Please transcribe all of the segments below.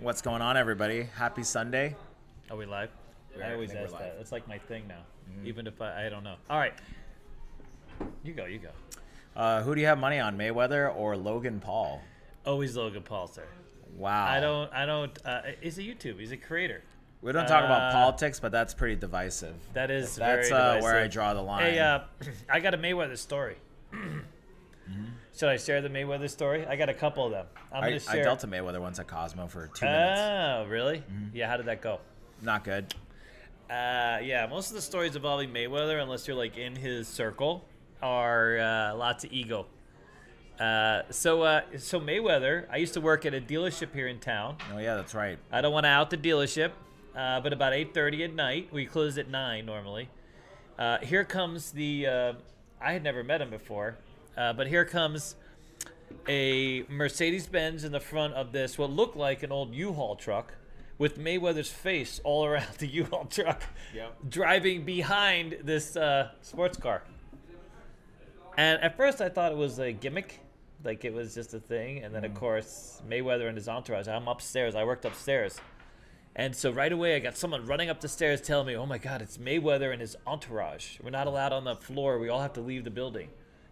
What's going on, everybody? Happy Sunday. Are we live? We I are. I always think we're ask that. live. Mm-hmm. It's like my thing now. Even if I, I don't know. All right. You go, you go. Uh, who do you have money on, Mayweather or Logan Paul? Always Logan Paul, sir. Wow. I don't, I don't, uh, he's a YouTube. He's a creator. We don't talk about Uh, politics, but that's pretty divisive. That is That's very uh, divisive. where I draw the line. Hey, uh, I got a Mayweather story. Mm-hmm. Should I share the Mayweather story? I got a couple of them. I'm I, gonna I share. dealt to Mayweather once at Cosmo for two minutes. Oh, really? Mm-hmm. Yeah. How did that go? Not good. Uh, yeah, most of the stories involving Mayweather, unless you're like in his circle, are uh, lots of ego. Uh, so, uh, so Mayweather, I used to work at a dealership here in town. Oh yeah, that's right. I don't want to out the dealership, uh, but about 8:30 at night, we close at nine normally. Uh, here comes the. Uh, I had never met him before, uh, but here comes a Mercedes Benz in the front of this what looked like an old U-Haul truck with Mayweather's face all around the U-Haul truck, Yep. driving behind this uh, sports car. And at first, I thought it was a gimmick, like it was just a thing. And then, of course, Mayweather and his entourage. I'm upstairs. I worked upstairs. And so right away, I got someone running up the stairs telling me, "Oh my God, it's Mayweather and his entourage. We're not allowed on the floor. We all have to leave the building.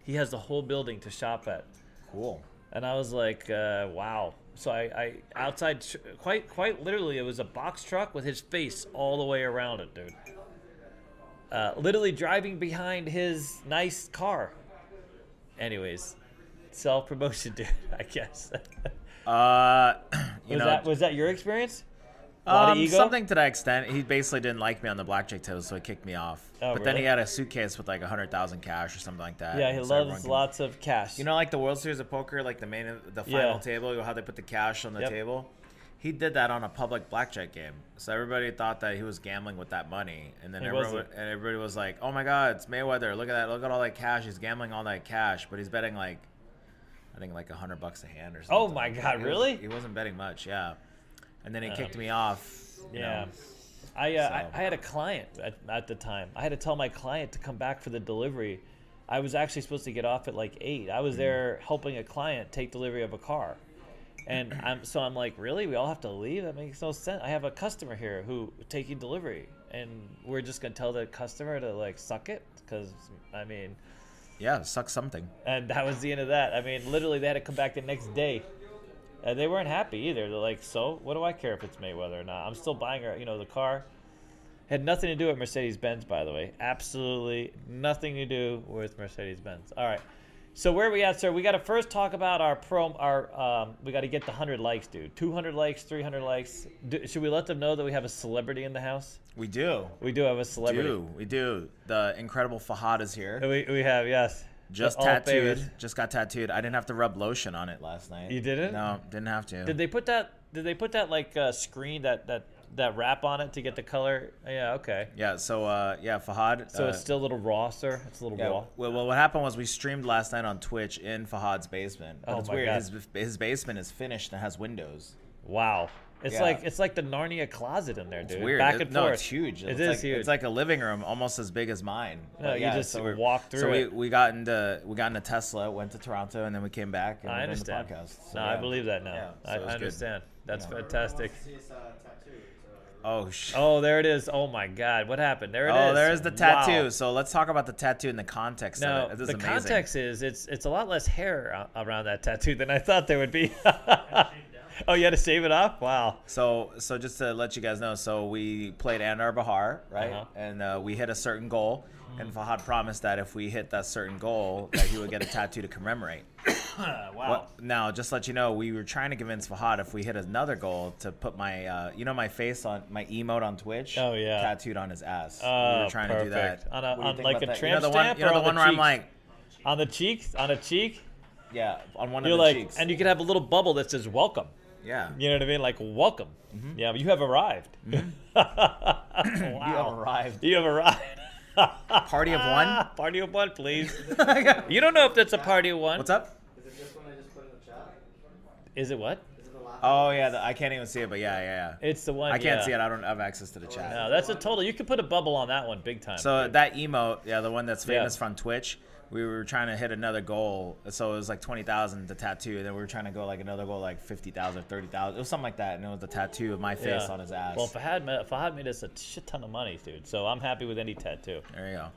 He has the whole building to shop at." Cool. And I was like, uh, "Wow!" So I, I outside, quite quite literally, it was a box truck with his face all the way around it, dude. Uh, literally driving behind his nice car. Anyways, self promotion, dude. I guess. Uh, you was know, that was that your experience? A lot of um, ego? something to that extent. He basically didn't like me on the blackjack table, so he kicked me off. Oh, but then he had a suitcase with like a hundred thousand cash or something like that. Yeah, he so loves can- lots of cash. You know, like the World Series of Poker, like the main, the final Yeah. table, how they put the cash on the Yep. table. He did that on a public blackjack game, so everybody thought that he was gambling with that money, and then He everyone, wasn't. and everybody was like, "Oh my God, it's Mayweather! Look at that! Look at all that cash! He's gambling all that cash, but he's betting like, I think like a hundred bucks a hand or something." Oh my God, He was- really? he wasn't betting much, yeah. And then he kicked Um, me off. Yeah. know. I, uh, I I had a client at, at the time. I had to tell my client to come back for the delivery. I was actually supposed to get off at like eight. I was Mm. there helping a client take delivery of a car, and I'm so I'm like, really? We all have to leave? That makes no sense. I have a customer here who taking delivery, and we're just gonna tell the customer to like suck it because I mean, Yeah, suck something. and that was the end of that. I mean, literally, they had to come back the next day. And they weren't happy either. They're like, so what do I care if it's Mayweather or not? I'm still buying her, you know, the car. Had nothing to do with Mercedes Benz, by the way. Absolutely nothing to do with Mercedes Benz. All right. So where are we at, sir? We got to first talk about our pro. Our um, we got to get the hundred likes, dude. Two hundred likes, three hundred likes. Do, should we let them know that we have a celebrity in the house? We do. We do have a celebrity. Do we do? The incredible Fahad is here. We, we have yes. Just tattooed. Just got tattooed. I didn't have to rub lotion on it last night. You didn't? No, didn't have to. Did they put that? Did they put that like uh, screen that that that wrap on it to get the color? Yeah. Okay. Yeah. So uh, yeah, Fahad. So uh, it's still a little raw, sir. It's a little Yeah, raw. well, well, what happened was we streamed last night on Twitch in Fahad's basement. But Oh it's my weird. God. His, his basement is finished and has windows. Wow. It's Yeah. like it's like the Narnia closet in there, dude. It's weird. Back It- and no, forth. it's huge. It it's like, huge. It's like a living room, almost as big as mine. No, But you just so walk through So we, it. we got into we got into Tesla, went to Toronto, and then we came back. And I understand. The podcast. So, no, I believe that now. Yeah, so I, it was I good. understand. That's Yeah. fantastic. Oh sh. Oh, there it is. Oh my God, what happened? There it oh, is. Oh, there's the tattoo. Wow. So let's talk about the tattoo in the context No, of it. This the amazing. context is it's it's a lot less hair around that tattoo than I thought there would be. oh, you had to save it up? Wow. So, so just to let you guys know, so we played Andar Bahar, right? Uh-huh. And uh, we hit a certain goal, and Fahad promised that if we hit that certain goal, that he would get a tattoo to commemorate. wow. Well, now, just to let you know, we were trying to convince Fahad if we hit another goal to put my, uh, you know, my face on my emote on Twitch. Oh, yeah. tattooed on his ass. we Oh, were trying to do that. perfect. On a- What do you on like a that? tramp you know the one, stamp you know or the on one the where I'm like, On the cheeks, on a cheek, yeah, on one you're of the like, cheeks. and you could have a little bubble that says "Welcome." Yeah. You know what I mean? Like welcome. Mm-hmm. Yeah, you have arrived. wow. You have arrived. You have arrived. Party of one. party of one, please. you don't know if that's a party of one. What's up? Is it this one I just put in the chat? Is it what? Is it the last Oh yeah, the, I can't even see it, but yeah, yeah, yeah. It's the one. I can't yeah. see it. I don't have access to the chat. No, that's a total. You could put a bubble on that one, big time. So that emote, yeah, the one that's Yeah. famous from Twitch, we were trying to hit another goal. So it was like 20,000 the tattoo. And then we were trying to go like another goal, like 50,000, 30,000. It was something like that. And it was the tattoo of my face Yeah. on his ass. Well, Fahad, Fahad made us a shit ton of money, dude. So I'm happy with any tattoo. there you go.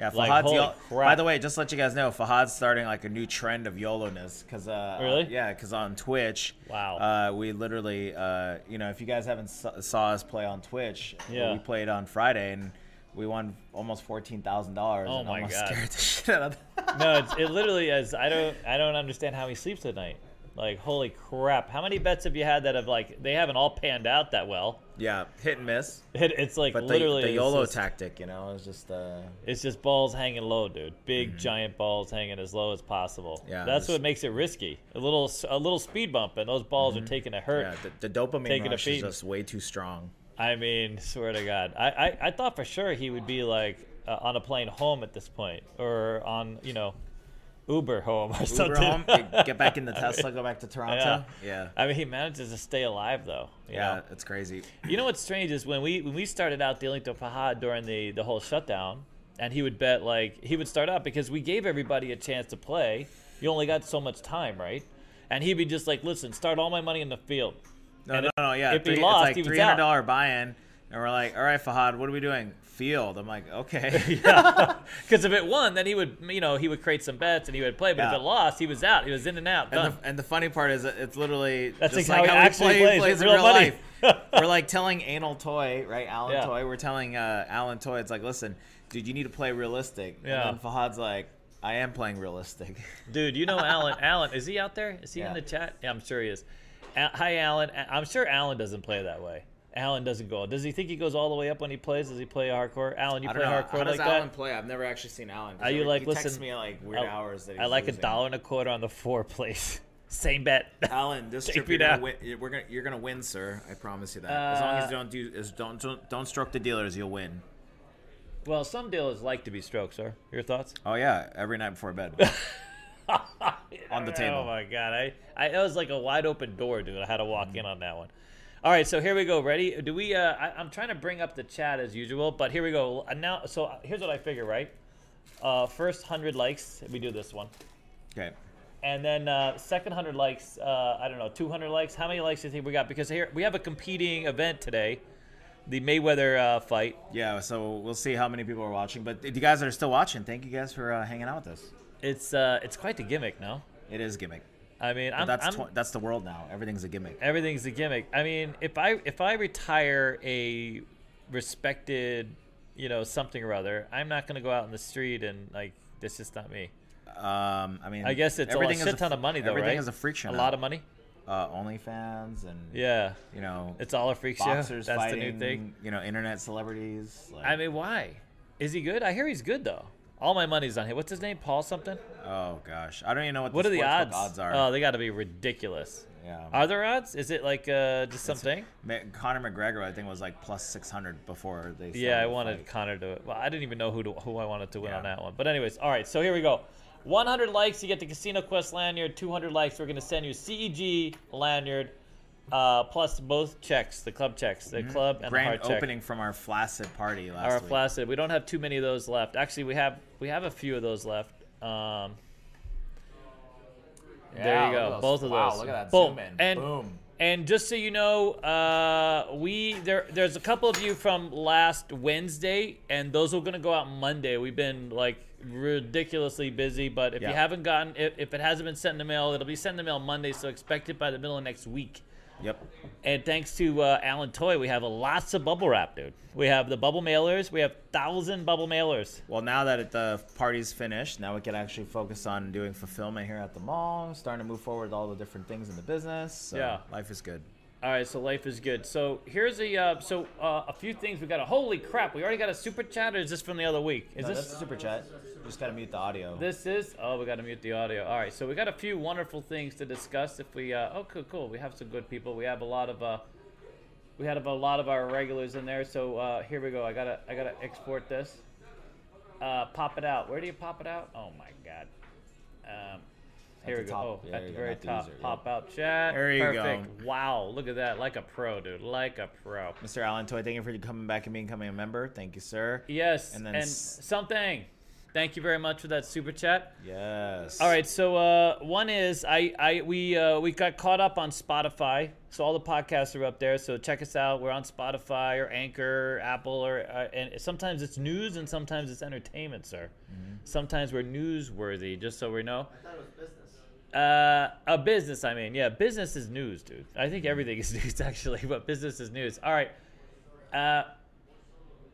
Yeah, Fahad's Yo- By the way, just to let you guys know, Fahad's starting like a new trend of YOLO-ness. Cause, uh, Really? yeah, because on Twitch, Wow. uh, we literally, uh, you know, if you guys haven't saw, saw us play on Twitch, Yeah. we played on Friday and we won almost fourteen thousand dollars. Oh and my God. Scared the shit out of no, it's, it literally is. I don't. I don't understand how he sleeps at night. Like, holy crap! How many bets have you had that have like they haven't all panned out that well? Yeah, hit and miss. It, it's like But the, literally the it's YOLO just- tactic, you know, is just uh, It's just balls hanging low, dude. Big giant balls hanging as low as possible. Mm-hmm. Yeah, that's what makes it risky. A little, a little speed bump, and those balls are taking a hurt. Mm-hmm. yeah, the, the dopamine Taking rush is just way too strong. I mean, swear to God, I, I, I thought for sure he would be like uh, on a plane home at this point, or on you know, Uber home or Uber something. home, get- back in the I Tesla, mean, go back to Toronto. Yeah, I mean, he manages to stay alive though. yeah, know? it's crazy. You know what's strange is when we when we started out dealing to Fahad during the the whole shutdown, and he would bet like he would start out because we gave everybody a chance to play. You only got so much time, right? And he'd be just like, "Listen, start all my money in the field." No, And no, no, yeah. if he lost, it's like three hundred dollar buy-in, and we're like, all right, Fahad, what are we doing? Field. I'm like, okay. Because if it won, then he would, you know, he would create some bets and he would play. But if it lost, he was out. He was in and out. And the, and the funny part is that it's literally That's just like how how, actually play, plays plays in real real life. we're like telling Anal Toy, right? Alan Yeah. Toy. We're telling uh, Alan Toy, it's like, listen, dude, you need to play realistic. Yeah. And then Fahad's like, I am playing realistic. Dude, you know Alan. Alan, is he out there? Is he in the chat? Yeah, I'm sure he is. A- Hi, Alan. A- I'm sure Alan doesn't play that way. Alan doesn't go. Does he think he goes all the way up when he plays? Does he play hardcore? Alan, you I play don't know. hardcore How does like Alan that? play? I've never actually seen Alan. 'cause Are you he- like, he texts listen, me at like weird I- hours that I he's like a dollar and a quarter on the four place. Same bet. Alan, this Take trip me you're gonna, win, we're gonna, you're gonna win, sir. I promise you that. as long as Uh, you don't do is don't, don't don't stroke the dealers, you'll win. well, some dealers like to be stroked, sir. Your thoughts? Oh yeah, every night before bed. On the table. Oh my god, I, I that was like a wide open door, dude. I had to walk in on that one. All right, so here we go. Ready? Do we? Uh, I, I'm trying to bring up the chat as usual, but here we go. Uh, Now, so uh, here's what I figure, right? Uh, first hundred likes, we do this one, Okay. and then uh, second hundred likes. Uh, I don't know, 200 likes. How many likes do you think we got? Because here we have a competing event today, the Mayweather uh, fight. Yeah, so we'll see how many people are watching. But if you guys that are still watching, thank you guys for uh, hanging out with us. It's uh, it's quite the gimmick, no? It is gimmick. I mean, I'm, that's tw- that's the world now. Everything's a gimmick. everything's a gimmick. I mean, if I if I retire a respected, you know, something or other, I'm not gonna go out in the street and like that's just not me. Um, I mean, I guess it's a shit ton of money though, right? Everything right? is a freak show. A now. lot of money. uh, OnlyFans and Yeah, you know, it's all a freak show. boxers That's fighting. the new thing. You know, internet celebrities. Like, I mean, why? Is he good? I hear he's good though. All my money's on him. What's his name? Paul something. oh gosh, I don't even know what. What the are the odds? odds are. Oh, they got to be ridiculous. yeah. Are there odds? Is it like uh, just something? Conor McGregor, I think, was like plus six hundred before they. Yeah, I wanted fight. Conor to. Well, I didn't even know who to, who I wanted to win Yeah. on that one. But anyways, all right. So here we go. 100 likes, you get the Casino Quest lanyard. 200 likes, we're gonna send you CEG lanyard, uh, plus both checks, the club checks, the club and Mm-hmm. Grand the hard opening from our flaccid party last check. Our week. flaccid. We don't have too many of those left. Actually, we have we have a few of those left. Um, there you go. those. Both of Wow, those. look at that Boom. zoom in. And Boom. and just so you know, uh, we there there's a couple of you from last Wednesday, and those are gonna go out Monday. We've been like ridiculously busy, but if you haven't gotten if, if it hasn't been sent in the mail, it'll be sent in the mail Monday. So expect it by the middle of next week. Yep. And thanks to uh, Alan Toy, we have a lots of bubble wrap, dude. We have the bubble mailers. We have thousand bubble mailers. Well, now that the party's finished, now we can actually focus on doing fulfillment here at the mall, starting to move forward with all the different things in the business. So Yeah. life is good. All right, so life is good. So here's a uh, so uh, a few things we got. A holy crap! We already got a super chat, or is this from the other week? Is No, this that's the super chat. You just gotta mute the audio. This is oh, we got to mute the audio. All right, so we got a few wonderful things to discuss. If we uh, oh, cool, cool. We have some good people. We have a lot of uh, we had a lot of our regulars in there. So uh, here we go. I gotta I gotta export this. Uh, pop it out. Where do you pop it out? Oh my god. Um, Here the we go. top. Oh, Yeah, at the very top. user, yeah. Pop out chat. There you go. Perfect. Wow, look at that. Like a pro, dude. Like a pro. Mr. Alan Toy, thank you for coming back and becoming a member. Thank you, sir. Yes. And And, then s- something. Thank you very much for that super chat. Yes. All right, so uh, one is I, I we uh, we got caught up on Spotify, so all the podcasts are up there. So check us out. We're on Spotify or Anchor, Apple, or uh, and sometimes it's news and sometimes it's entertainment, sir. Sometimes we're newsworthy, just so we know. Uh, a business, I mean, yeah, business is news, dude. I think everything is news actually, but business is news. All right. Uh,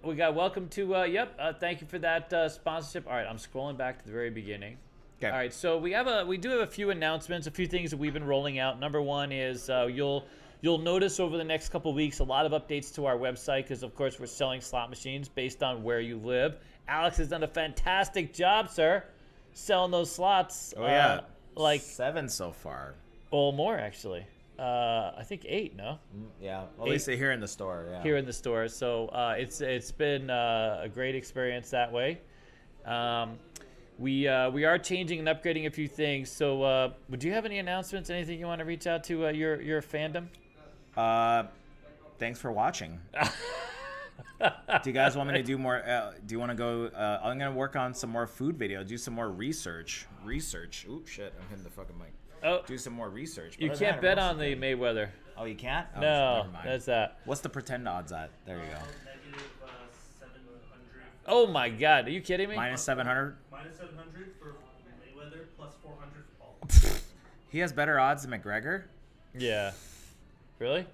we got welcome to. Uh, yep. Uh, thank you for that uh, sponsorship. All right, I'm scrolling back to the very beginning. Okay. All right, so we have a we do have a few announcements, a few things that we've been rolling out. Number one is uh, you'll you'll notice over the next couple weeks a lot of updates to our website because of course we're selling slot machines based on where you live. Alex has done a fantastic job, sir, selling those slots. Oh yeah. uh, like seven so far. well more actually. Uh, I think eight. No, Mm, Yeah. Well, Eight- at least here in the store. Yeah. here in the store. So uh, it's it's been uh, a great experience that way. Um, we uh, we are changing and upgrading a few things. So uh, would you have any announcements? Anything you want to reach out to uh, your your fandom? Uh, thanks for watching. do you guys want me to do more? Uh, do you want to go? Uh, I'm gonna work on some more food videos. Do some more research. Research. Oop, shit! I'm hitting the fucking mic. Oh, Do some more research. you can't other bet on the most- Mayweather. Oh, you can't. Oh, No, never mind. that's that. What's the pretend odds at? There you go. Negative uh, 700. Oh my God, are you kidding me? Minus seven hundred. Minus 700 for Mayweather, plus 400 for Paul. He has better odds than McGregor. Yeah. Really?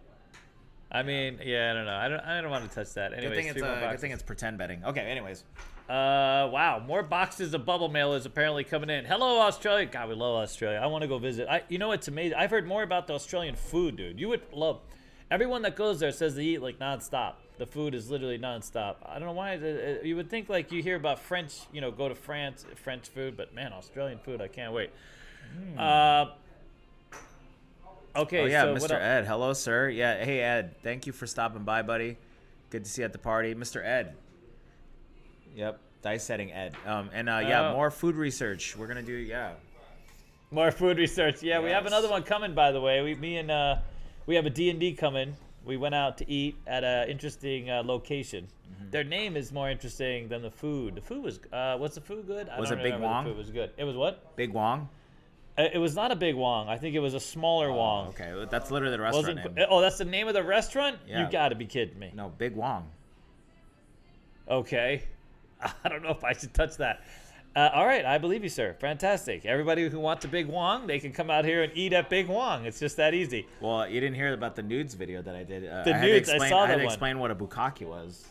I mean, yeah, I don't know. I don't. I don't want to touch that. Good Anyways, thing it's uh, good thing it's pretend betting. Okay. Anyways. Uh, wow, more boxes of bubble mailers apparently coming in. Hello, Australia. God, we love Australia. I want to go visit. I, you know, it's amazing. I've heard more about the Australian food, dude. You would love. Everyone that goes there says they eat like nonstop. The food is literally nonstop. I don't know why. uh, uh, You would think like you hear about French, you know, go to France, French food, but man, Australian food, I can't wait. Uh, okay. Oh yeah, so Mr. Ed. Hello, sir. Yeah. Hey, Ed. Thank you for stopping by, buddy. Good to see you at the party, Mr. Ed. Yep. Dice setting Ed. Um, and uh, yeah, Oh. more food research. We're gonna do yeah. More food research. Yeah, we have another one coming. By the way, we, me and uh, we have a D and D coming. We went out to eat at an interesting uh, location. Mm-hmm. Their name is more interesting than the food. The food was. Uh, was the food good? I Was don't it Big. Wong? The food was good. It was what? Big Wong. Uh, It was not a big Wong. I think it was a smaller Wong. Oh, okay, that's literally the restaurant Wasn't. name. Oh, that's the name of the restaurant? Yeah. You got to be kidding me. No, Big Wong. Okay. I don't know if I should touch that. Uh, all right, I believe you, sir. Fantastic. Everybody who wants a Big Wong, they can come out here and eat at Big Wong. It's just that easy. Well, you didn't hear about the nudes video that I did. Uh, The I nudes, I saw I had that to one. explain what a bukkake was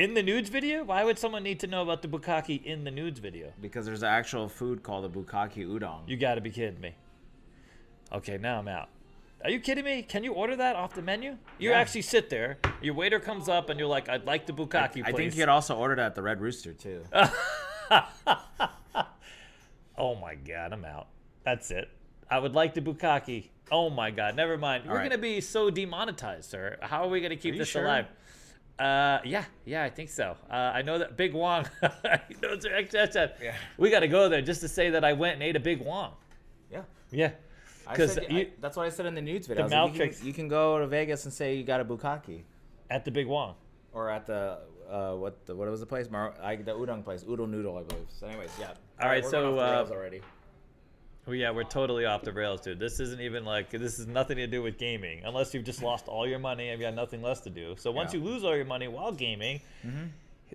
In the nudes video? Why would someone need to know about the bukkake in the nudes video? because there's an actual food called the bukkake udon. You got to be kidding me. Okay, now I'm out. Are you kidding me? Can you order that off the menu? You Yeah. actually sit there, your waiter comes up, and you're like, "I'd like the bukkake, please." I think you could also order that at the Red Rooster too. Oh my god, I'm out. That's it. I would like the bukkake. Oh my god, never mind. We're right. gonna be so demonetized, sir. How are we gonna keep this sure? alive? Uh, yeah, yeah, I think so. Uh, I know that Big Wong. he knows their ex- Yeah. We got to go there just to say that I went and ate a Big Wong. yeah. Yeah, because that's what I said in the nudes video. The I was like, you, can, you can go to Vegas and say you got a bukkake, at the Big Wong. or at the uh, what the what was the place? Mar- I, the udon place, Udon Noodle, I believe. So, anyways, yeah. All right, we're so, uh, already. Well, yeah, we're totally off the rails, dude. This isn't even like this is nothing to do with gaming, unless you've just lost all your money and you got nothing less to do. So once Yeah. Mm-hmm. you lose all your money while gaming,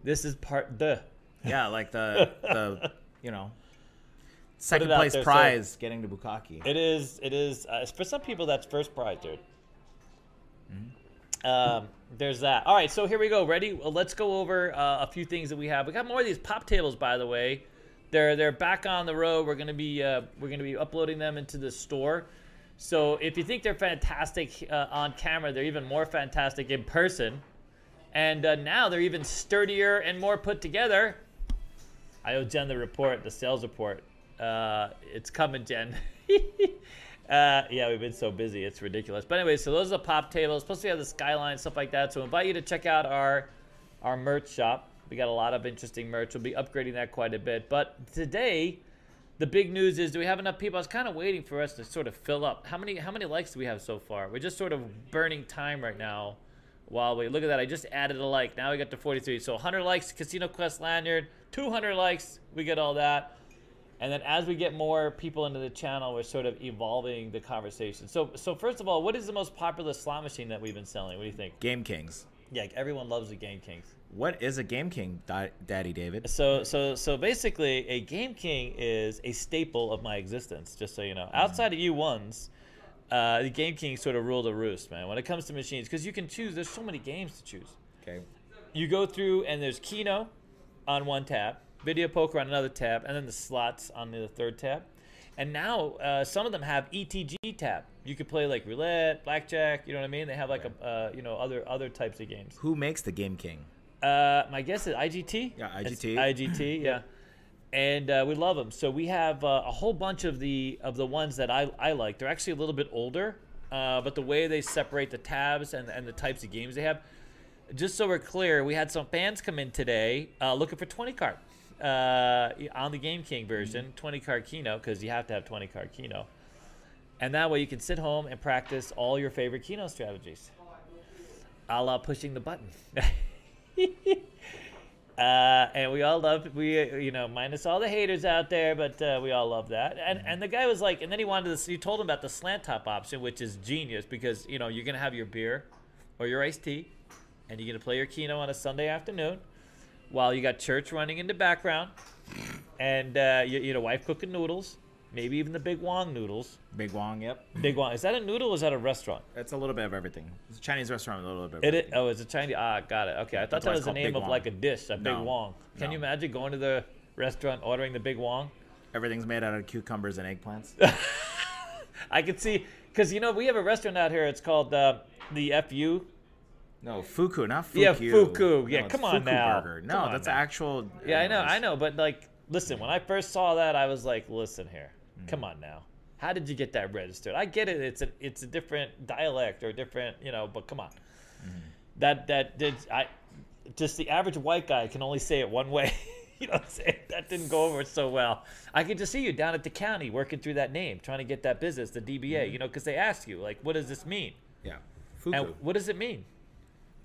this is part the. Yeah, like the the you know second place there, so- prize getting to bukkake. It is. It is. Uh, for some people, that's first prize, dude. Mm-hmm. Um, there's that. All right, so here we go. Ready? Well, let's go over uh, a few things that we have. We got more of these pop tables, by the way. They're they're back on the road. We're gonna be uh, we're gonna be uploading them into the store. So if you think they're fantastic uh, on camera, they're even more fantastic in person. And uh, now they're even sturdier and more put together. I owe Jen the report, the sales report. Uh, it's coming, Jen. uh, yeah, we've been so busy, it's ridiculous. But anyway, so those are the pop tables. Plus, we have the skyline stuff like that. So, I invite you to check out our our merch shop. We got a lot of interesting merch. We'll be upgrading that quite a bit. But today, the big news is, do we have enough people? I was kind of waiting for us to sort of fill up. How many how many likes do we have so far? We're just sort of burning time right now. While we look at that, I just added a like. Now we got to 43. So 100 likes, Casino Quest lanyard. 200 likes, we get all that. And then as we get more people into the channel, we're sort of evolving the conversation. So so first of all, what is the most popular slot machine that we've been selling? What do you think? Game Kings. Yeah, everyone loves the Game Kings. What is a Game King, Daddy David? So so so basically, a Game King is a staple of my existence. Just so you know, outside of U ones, uh, the Game King sort of rule the roost, man. When it comes to machines, because you can choose. There's so many games to choose. Okay. You go through and there's Keno on one tab, Video Poker on another tab, and then the slots on the third tab. And now uh, some of them have ETG tab. You could play like roulette, blackjack. You know what I mean? They have like a uh, you know other other types of games. Who makes the Game King? Uh, my guess is IGT. Yeah, It's IGT. IGT, yeah. And uh, we love them. So we have uh, a whole bunch of the of the ones that I, I like. They're actually a little bit older, uh, but the way they separate the tabs and, and the types of games they have. Just so we're clear, we had some fans come in today uh, looking for 20 card uh, on the Game King version, 20 card Keno, because you have to have 20 card Keno. And that way you can sit home and practice all your favorite Keno strategies. A la pushing the button. Uh, and we all love we you know minus all the haters out there, but uh, we all love that. And and the guy was like, and then he wanted this. You told him about the slant top option, which is genius because you know you're gonna have your beer or your iced tea, and you're gonna play your keno on a Sunday afternoon, while you got church running in the background, and uh, you, you know wife cooking noodles, maybe even the Big Wong noodles. Big Wong. Yep. Big Wong is that a noodle? or Is that a restaurant? It's a little bit of everything. It's a Chinese restaurant a little bit. Of It, everything. it oh, it's a Chinese. Ah, got it. Okay, I thought That's that was the name Big of Wong. like a dish, a Big No, Wong. Can no. you imagine going to the restaurant ordering the Big Wong? Everything's made out of cucumbers and eggplants. I could see because you know we have a restaurant out here. It's called uh, the FU. No, fuku, not fuku. Yeah, fuku. Yeah, No, come on fuku now. Burger. No, on that's now. actual. Yeah, I know. I know, but like, listen, when I first saw that, I was like, listen here, Mm. come on now. How did you get that registered? I get it. It's a it's a different dialect or different, you know, but come on. Mm-hmm. That that did I just the average white guy can only say it one way. you know what I'm saying? That didn't go over so well. I could just see you down at the county working through that name, trying to get that business, the DBA, Mm-hmm. you know, because they ask you, like, what does this mean? Yeah, fuku. And what does it mean?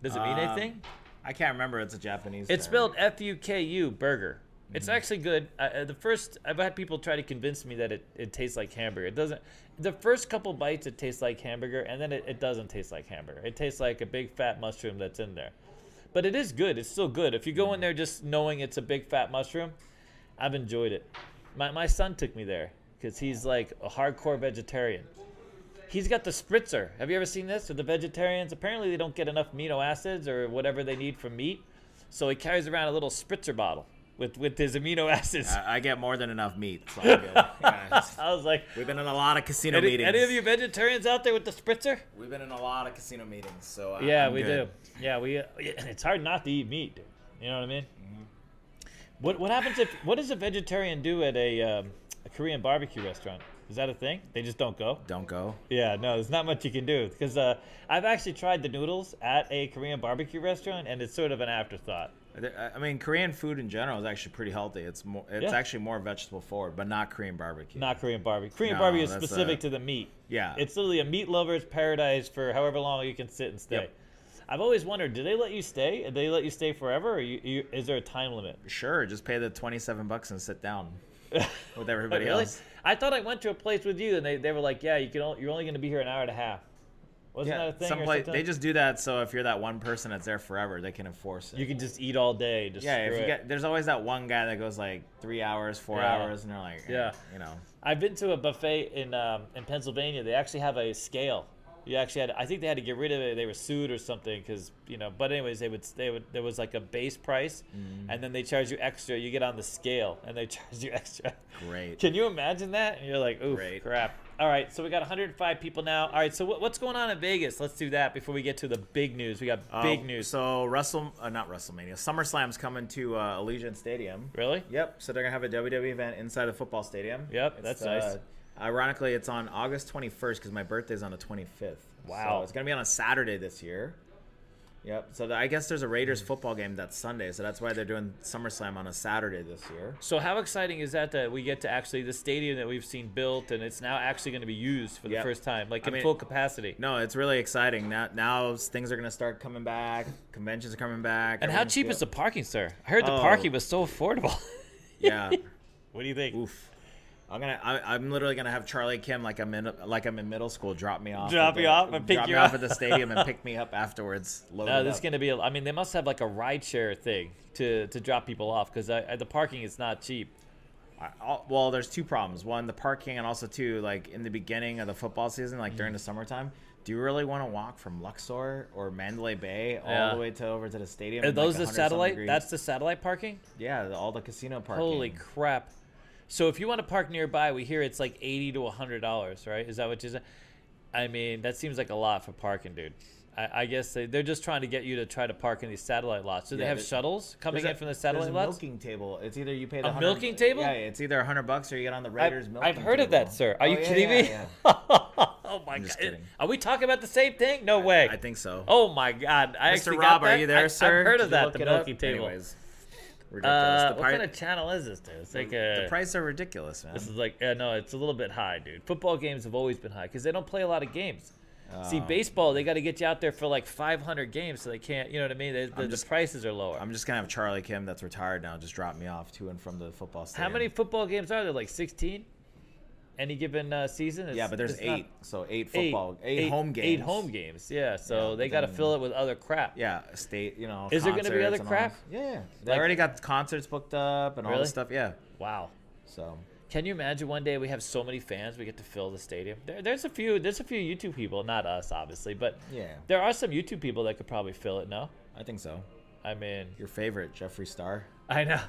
Does it mean Um, anything? I can't remember. It's a Japanese. It's term. spelled F U K U burger. It's actually good. The first I've had people try to convince me that it, it tastes like hamburger. It doesn't. The first couple bites it tastes like hamburger, and then it, it doesn't taste like hamburger. It tastes like a big fat mushroom that's in there. But it is good. It's still good. If you go in there just knowing it's a big fat mushroom, I've enjoyed it. My my son took me there because he's like a hardcore vegetarian. He's got the spritzer. Have you ever seen this with the vegetarians? Apparently, they don't get enough amino acids or whatever they need from meat, so he carries around a little spritzer bottle with with his amino acids. I, I get more than enough meat. So. Yeah, I was like, we've been in a lot of casino any, meetings. any of you vegetarians out there with the spritzer? We've been in a lot of casino meetings. So uh, Yeah, I'm we good. do. Yeah, we. Uh, it's hard not to eat meat. Dude. You know what I mean? Mm-hmm. What What happens if What does a vegetarian do at a, um, a Korean barbecue restaurant? Is that a thing? They just don't go. Don't go. Yeah, no, there's not much you can do because uh, I've actually tried the noodles at a Korean barbecue restaurant, and it's sort of an afterthought. I mean, Korean food in general is actually pretty healthy. It's more, it's Yeah. actually more vegetable forward, but not Korean barbecue. Not Korean barbecue. Korean No, barbecue is specific uh, to the meat. Yeah. It's literally a meat lover's paradise for however long you can sit and stay. Yep. I've always wondered, do they let you stay? Do they let you stay forever, or you, you, is there a time limit? Sure, just pay the twenty-seven bucks and sit down with everybody really? else. I thought I went to a place with you, and they, they were like, yeah, you can. Only, you're only going to be here an hour and a half. Wasn't that a thing? some place they just do that so if you're that one person that's there forever, they can enforce it. you can just eat all day. Just yeah, if you it. get there's always that one guy that goes like three hours, four Yeah. hours, and they're like, eh, Yeah. you know, I've been to a buffet in um, in Pennsylvania. They actually have a scale. You actually had. I think they had to get rid of it. They were sued or something because you know. But anyways, they would. They would. There was like a base price, Mm-hmm. and then they charge you extra. You get on the scale, and they charge you extra. great. Can you imagine that? And you're like, ooh, crap. All right, so we got 105 people now. All right, so what, what's going on in Vegas? Let's do that before we get to the big news. We got Uh, big news. So Wrestle, uh, not WrestleMania, SummerSlam's coming to uh, Allegiant Stadium. really? Yep. So they're gonna have a WWE event inside the football stadium. Yep, It's, that's uh, nice. Ironically, it's on August 21st because my birthday is on the 25th. Wow. So it's gonna be on a Saturday this year. Yep. So the, I guess there's a Raiders hmm. football game that's Sunday, so that's why they're doing SummerSlam on a Saturday this year. So how exciting is that that we get to actually the stadium that we've seen built and it's now actually going to be used for the Yep. first time, like I in mean- full capacity. No, it's really exciting. Now, now things are gonna start coming back. Conventions are coming back. And how cheap feel- is the parking, sir? I heard the Oh. parking was so affordable. Yeah. what do you think? Oof. I'm gonna. I, I'm literally gonna have Charlie Kim like I'm in like I'm in middle school. Drop me off. Drop the- off and pick drop you me off at the stadium and pick me up afterwards. No, this is going to be. A, I mean, they must have like a rideshare thing to to drop people off because the parking is not cheap. I- well, there's two problems. One, the parking, and also two, like in the beginning of the football season, like Mm-hmm. during the summertime. Do you really want to walk from Luxor or Mandalay Bay all Yeah. the way to over to the stadium? Are in, like, those the satellite? That's the satellite parking. yeah, the- all the casino parking. Holy crap! So if you want to park nearby, we hear it's like eighty to hundred dollars, right? Is that what you said? I mean, that seems like a lot for parking, dude. I, I guess they, they're just trying to get you to try to park in these satellite lots. Do they have shuttles coming in a- from the satellite a lots? milking table. It's either you pay the A milking table? Yeah, it's either hundred bucks or you get on the Raiders milking I've heard of that, sir. Are Oh, you yeah, kidding yeah, me? yeah. oh my I'm just god! kidding. Are we talking about the same thing? No way. I think so. Oh my god! I Mr. Rob, that. are you there, I, sir? I've heard Did of that. The milking table. Anyways, ridiculous. Uh, what pri- kind of channel is this, dude? It's like the a. prices are ridiculous, man. This is like, yeah, no, it's a little bit high, dude. Football games have always been high because they don't play a lot of games. See, Oh. baseball, they got to get you out there for like 500 games, so they can't, you know what I mean? They, the, just- the prices are lower. I'm just gonna have Charlie Kim, that's retired now, just drop me off to and from the football stadium. How many football games are there? Like 16? Any given uh, season? It's- Yeah, but there's eight, so eight Eight, football, eight, home games. Eight home games, yeah. So Yeah, they got to fill it with other crap. Yeah, state. You know. Is there gonna be other all crap? Yeah, yeah. They Like- already got concerts booked up and all Really? this stuff. Yeah. Wow. So Can you imagine one day we have so many fans we get to fill the stadium? There, there's a few. There's a few YouTube people, not us, obviously, but yeah, there are some YouTube people that could probably fill it. No, I think so. I mean, Your favorite, Jeffree Star. I know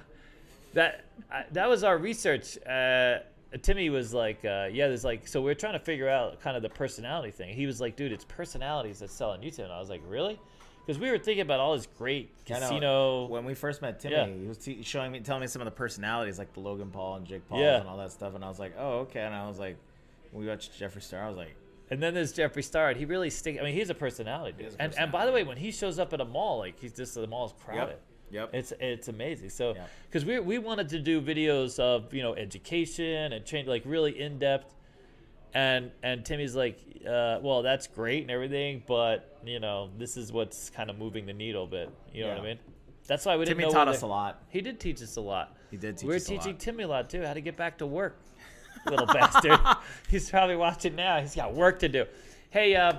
that I, that was our research. Uh, Timmy was like, uh, "Yeah, there's like." So we are trying to figure out kind of the personality thing. He was like, "Dude, it's personalities that sell on YouTube." And I was like, "Really?" Because we were thinking about all this great casino. When we first met Timmy, Yeah. he was t- showing me, telling me some of the personalities, like the Logan Paul and Jake Paul Yeah. and all that stuff, and I was like, oh, okay. And I was like, we watched Jeffree Star, I was like, And then there's Jeffree Star. and He really stick. I mean, he's a personality. Dude. is a and and by the way, when he shows up at a mall, like he's just the mall's crowded. yep. It's it's amazing. So Yep. because we we wanted to do videos of you know education and change like really in depth, and and Timmy's like, uh, well that's great and everything, but you know this is what's kind of moving the needle a bit. You know what I mean? That's why we didn't Timmy know taught us a lot. He did teach us a lot. He did teach were a teaching lot. Timmy a lot too, how to get back to work. Little bastard. He's probably watching now. He's got work to do. Hey, uh,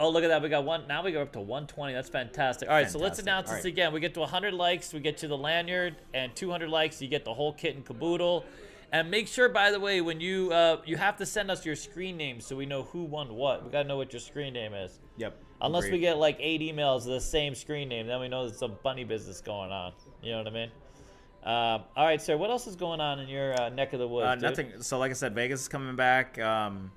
oh look at that. We got one. Now we go up to 120. That's fantastic. All right, so let's announce All this right. again. We get to 100 likes, we get you the lanyard, and 200 likes, you get the whole kit and caboodle. And make sure, by the way, when you uh, you have to send us your screen name so we know who won what. We gotta know what your screen name is. Yep. Unless we get like eight emails of the same screen name, then we know there's some bunny business going on. You know what I mean? Um, all right, sir. What else is going on in your uh, neck of the woods? Uh, nothing. So, like I said, Vegas is coming back. Um,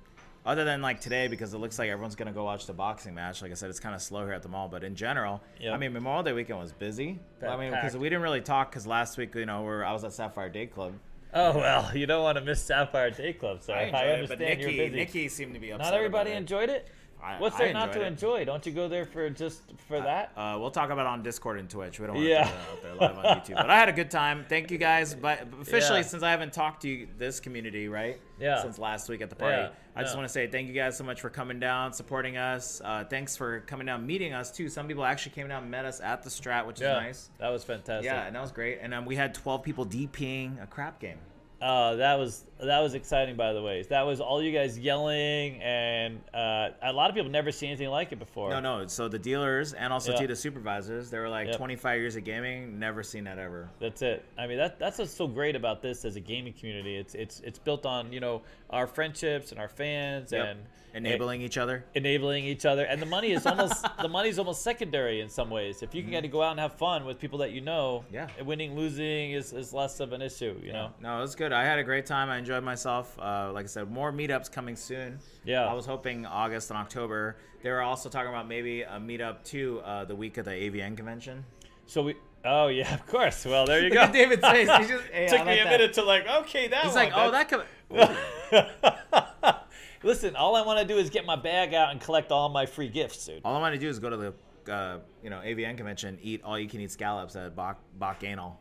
other than like today, because it looks like everyone's gonna go watch the boxing match. Like I said, it's kind of slow here at the mall. But in general, Yep. I mean, Memorial Day weekend was busy. I mean, because we didn't really talk because last week, you know, we're, I was at Sapphire Day Club. Oh well, you don't want to miss Sapphire Day Club, sir. I, it, understand but Nikki, you're busy. Nikki seemed to be upset. not everybody it. enjoyed it. I- What's there not to it. enjoy? Don't you go there for just for that? Uh, we'll talk about it on Discord and Twitch. We don't want Yeah. to put that out there live on YouTube. But I had a good time. Thank you guys. But officially, Yeah. since I haven't talked to you, this community, right? Yeah. Since last week at the party, Yeah, I just yeah. want to say thank you guys so much for coming down, supporting us. Uh, thanks for coming down, meeting us too. Some people actually came down and met us at the Strat, which yeah, is nice. that was fantastic. Yeah, and that was great. And um, we had 12 people DPing a crap game. Uh, that was that was exciting, by the way. That was all you guys yelling, and uh, a lot of people never seen anything like it before. No, no. So the dealers and also Yeah. too the supervisors, they were like Yep. 25 years of gaming, never seen that ever. That's it. I mean, that that's what's so great about this as a gaming community. It's it's it's built on you know our friendships and our fans Yep. and Enabling each other. enabling each other. And the money is almost the money's almost secondary in some ways. If you can get to go out and have fun with people that you know, Yeah. winning losing is, is less of an issue. You know. No, it was good. I had a great time. I enjoyed myself. Uh, like I said, more meetups coming soon. Yeah. I was hoping August and October. They were also talking about maybe a meetup too, uh, the week of the AVN convention. So we. Oh yeah, of course. Well, there you go. David says face. He's just, hey, Took like me a that. minute to like. Okay, that. He's one, like, oh, that that's- could. Listen, all I want to do is get my bag out and collect all my free gifts, dude. All I want to do is go to the uh, you know AVN convention, eat all you can eat scallops at Bach Bacchanal.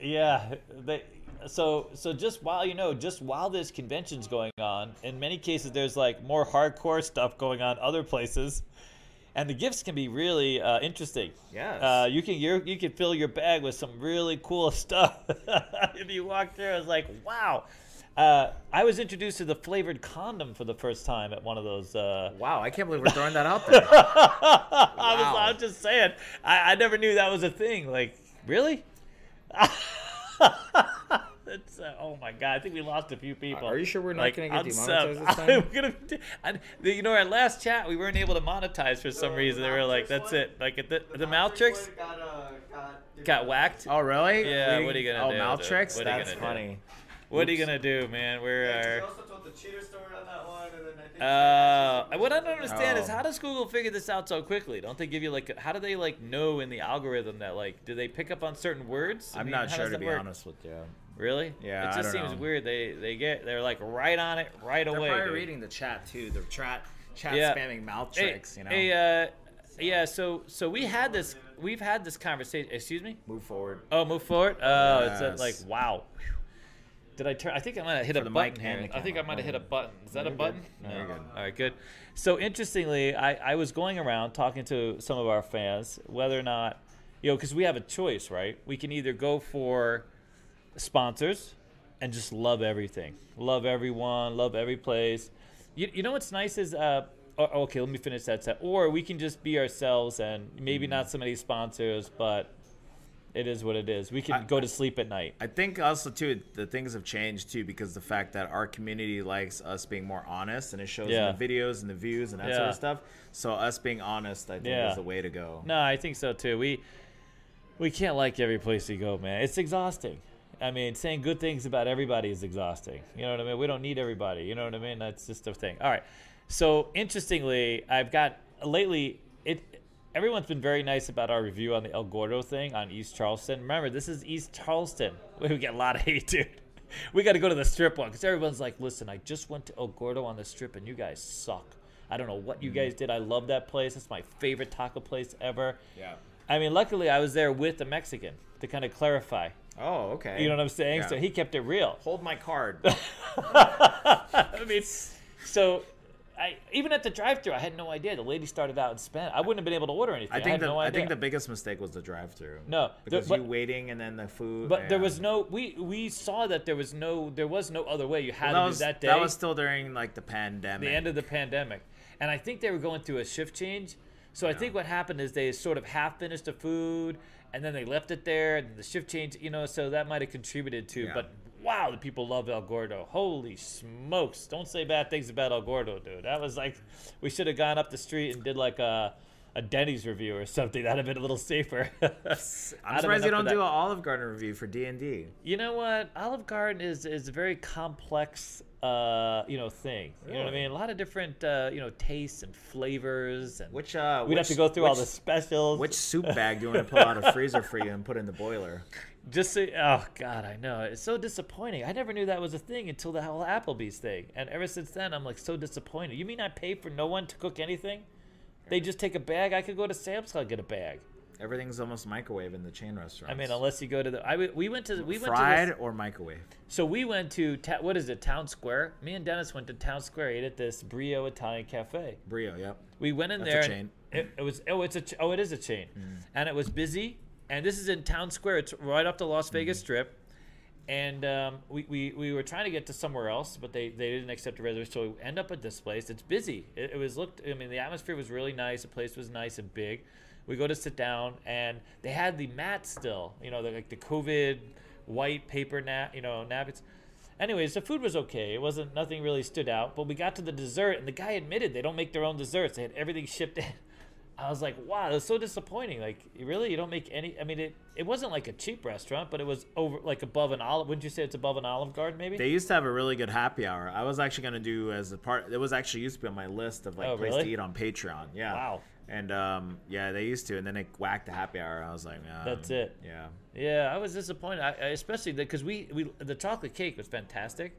Yeah, they, so so just while you know, just while this convention's going on, in many cases there's like more hardcore stuff going on other places, and the gifts can be really uh, interesting. Yes. Uh, you can you you can fill your bag with some really cool stuff. if you walk through, I was like, wow. Uh, I was introduced to the flavored condom for the first time at one of those. Uh, Wow, I can't believe we're throwing that out there. I was Wow. I'm just saying. I, I never knew that was a thing. Like, really? it's, uh, oh my god! I think we lost a few people. Are you sure we're not Like, gonna get demonetized this time? I'm gonna, I, the- you know, our last chat we weren't able to monetize for some reason. They were like, "That's it." Like at the the mouth tricks Got, uh, got, got whacked. oh really? Yeah, We what are you gonna oh, do, mouth tricks? What are you That's gonna do? Funny. What are you gonna do, man? We're They uh, also told the cheater story on that one, and then I think. Uh, what I don't understand is Oh. how does Google figure this out so quickly? Don't they give you like how do they like know in the algorithm that like do they pick up on certain words? I I'm mean, not sure to be work? honest with you. Really? Yeah, It I just don't seems know. weird. They they get they're like right on it right away. They're away. probably dude. reading the chat too. The chat chat Yeah. spamming mouth Hey, tricks. You know. Hey, uh, yeah. So so we had this we've had this conversation. Excuse me. Move forward. Oh, move forward. Oh, it's a, like wow. Did I turn? I think I might have hit For a button here. I think I might have hit a button. Is that No, a button? good. No, good. All right, good. So interestingly, I, I was going around talking to some of our fans whether or not, you know, because we have a choice, right? We can either go for sponsors and just love everything, love everyone, love every place. You, you know what's nice is, uh, okay, let me finish that set. Or we can just be ourselves and maybe not so many sponsors, but it is what it is. We can I- go to sleep at night. I think also too the things have changed too because the fact that our community likes us being more honest and it shows Yeah. in the videos and the views and that sort of stuff. So us being honest, I think, Yeah. is the way to go. No, I think so too. We we can't like every place we go, man. It's exhausting. I mean, saying good things about everybody is exhausting. You know what I mean? We don't need everybody. You know what I mean? That's just a thing. All right. So interestingly, I've got lately. Everyone's been very nice about our review on the El Gordo thing on East Charleston. Remember, this is East Charleston. We get a lot of hate, dude. We got to go to the strip one because everyone's like, "Listen, I just went to El Gordo on the strip, and you guys suck. I don't know what you mm-hmm. guys did. I love that place. It's my favorite taco place ever." Yeah. I mean, luckily I was there with a Mexican to kind of clarify. Oh, okay. You know what I'm saying? Yeah. So he kept it real. Hold my card. I mean, so I even at the drive-through, I had no idea. The lady started out and spent. I wouldn't have been able to order anything. I I, think had the no I think the biggest mistake was the drive-through. No, because but- you waiting and then the food. but there was no. We we saw that there was no. There was no other way. You had Well, that to was that day. that was still during like the pandemic. the end of the pandemic. And I think they were going through a shift change. So I think what happened is they sort of half finished the food and then they left it there and the shift change, you know, so that might have contributed to. Yeah. But wow, the people love El Gordo. Holy smokes. Don't say bad things about El Gordo, dude. That was like, we should have gone up the street and did like a, a Denny's review or something. That'd have been a little safer. I'm surprised you don't do an Olive Garden review for D and D. You know what? Olive Garden is is a very complex, uh, you know, thing. You know what I mean? A lot of different, uh, you know, tastes and flavors, and Which uh, we'd have to go through all the specials. Which soup bag do you want to pull out of freezer for you and put in the boiler? just so, oh god, I know it's so disappointing. I never knew that was a thing until the whole Applebee's thing, and ever since then, I'm like so disappointed. You mean I pay for no one to cook anything? They just take a bag. I could go to Sam's Club and get a bag. Everything's almost microwave in the chain restaurants. I mean, unless you go to the, I we went to we went fried to this, or microwave. So we went to ta- what is it, Town Square? Me and Dennis went to Town Square, ate at this Brio Italian Cafe. Brio, yep. We went in That's there. and chain. It, it was oh, it's a oh, it is a chain, mm. and it was busy. And this is in Town Square. It's right off the Las Vegas mm-hmm. Strip. And um, we, we, we were trying to get to somewhere else, but they, they didn't accept a reservation. So we end up at this place. It's busy. It, it was looked. I mean, the atmosphere was really nice. The place was nice and big. We go to sit down, and they had the mat still. You know, the, like the COVID white paper nap. You know, napkins. Anyways, the food was okay. It wasn't nothing really stood out. But we got to the dessert, and the guy admitted they don't make their own desserts. They had everything shipped in. I was like, wow, that's so disappointing. Like, really, you don't make any? I mean, it it wasn't like a cheap restaurant, but it was over like above an olive. Wouldn't you say it's above an Olive Garden, maybe? They used to have a really good happy hour. I was actually gonna do as a part. It was actually used to be on my list of like Oh, place really? to eat on Patreon. Yeah. Wow. And um, yeah, they used to, and then they whacked the happy hour. I was like, um, That's it. Yeah. Yeah, I was disappointed, I, I- especially because we, we the chocolate cake was fantastic,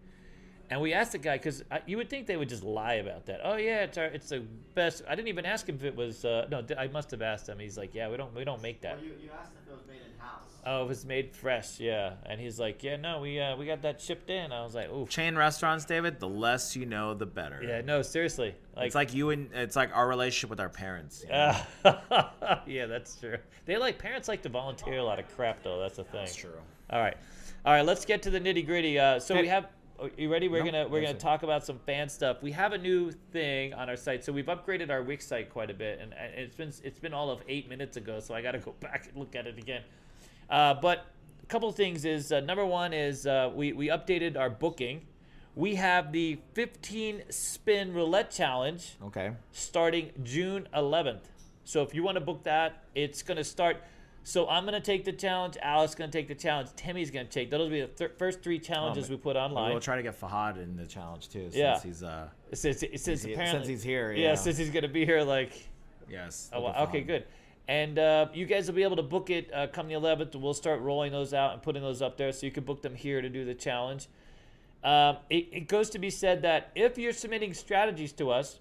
And we asked the guy because you would think they would just lie about that. Oh yeah, it's our, it's the best. I didn't even ask him if it was. Uh, no, I must have asked him. He's like, yeah, we don't we don't make that. Well, you, you asked if it was made in house. Oh, it was made fresh, yeah. And he's like, yeah, no, we uh, we got that shipped in. I was like, ooh, Chain restaurants, David. The less you know, the better. yeah, no, seriously, like, it's like you and it's like our relationship with our parents. you know? uh, yeah, that's true. They like parents like to volunteer a lot of crap though. That's the thing. That's true. All right, all right. Let's get to the nitty gritty. Uh, so Hey. we have. Are you ready? We're No, gonna we're gonna it. talk about some fan stuff. We have a new thing on our site. So we've upgraded our Wix site quite a bit, and, it's been it's been all of eight minutes ago. So I got to go back and look at it again. Uh, but a couple things is uh, number one is uh, we we updated our booking. We have the 15 spin roulette challenge Okay. starting June 11th. So if you want to book that, it's to start. So I'm going to take the challenge. Alex going to take the challenge. Timmy's going to take. Those will be the first three challenges Um, we put online. We'll try to get Fahad in the challenge too, since Yeah. he's uh It says, it says Since he- apparently since he's here, Yeah, yeah. since he's going to be here, like yes. Oh, it'll wow. be okay, good. And uh, you guys will be able to book it uh, come the 11th. We'll start rolling those out and putting those up there, so you can book them here to do the challenge. Um, it, it goes to be said that if you're submitting strategies to us,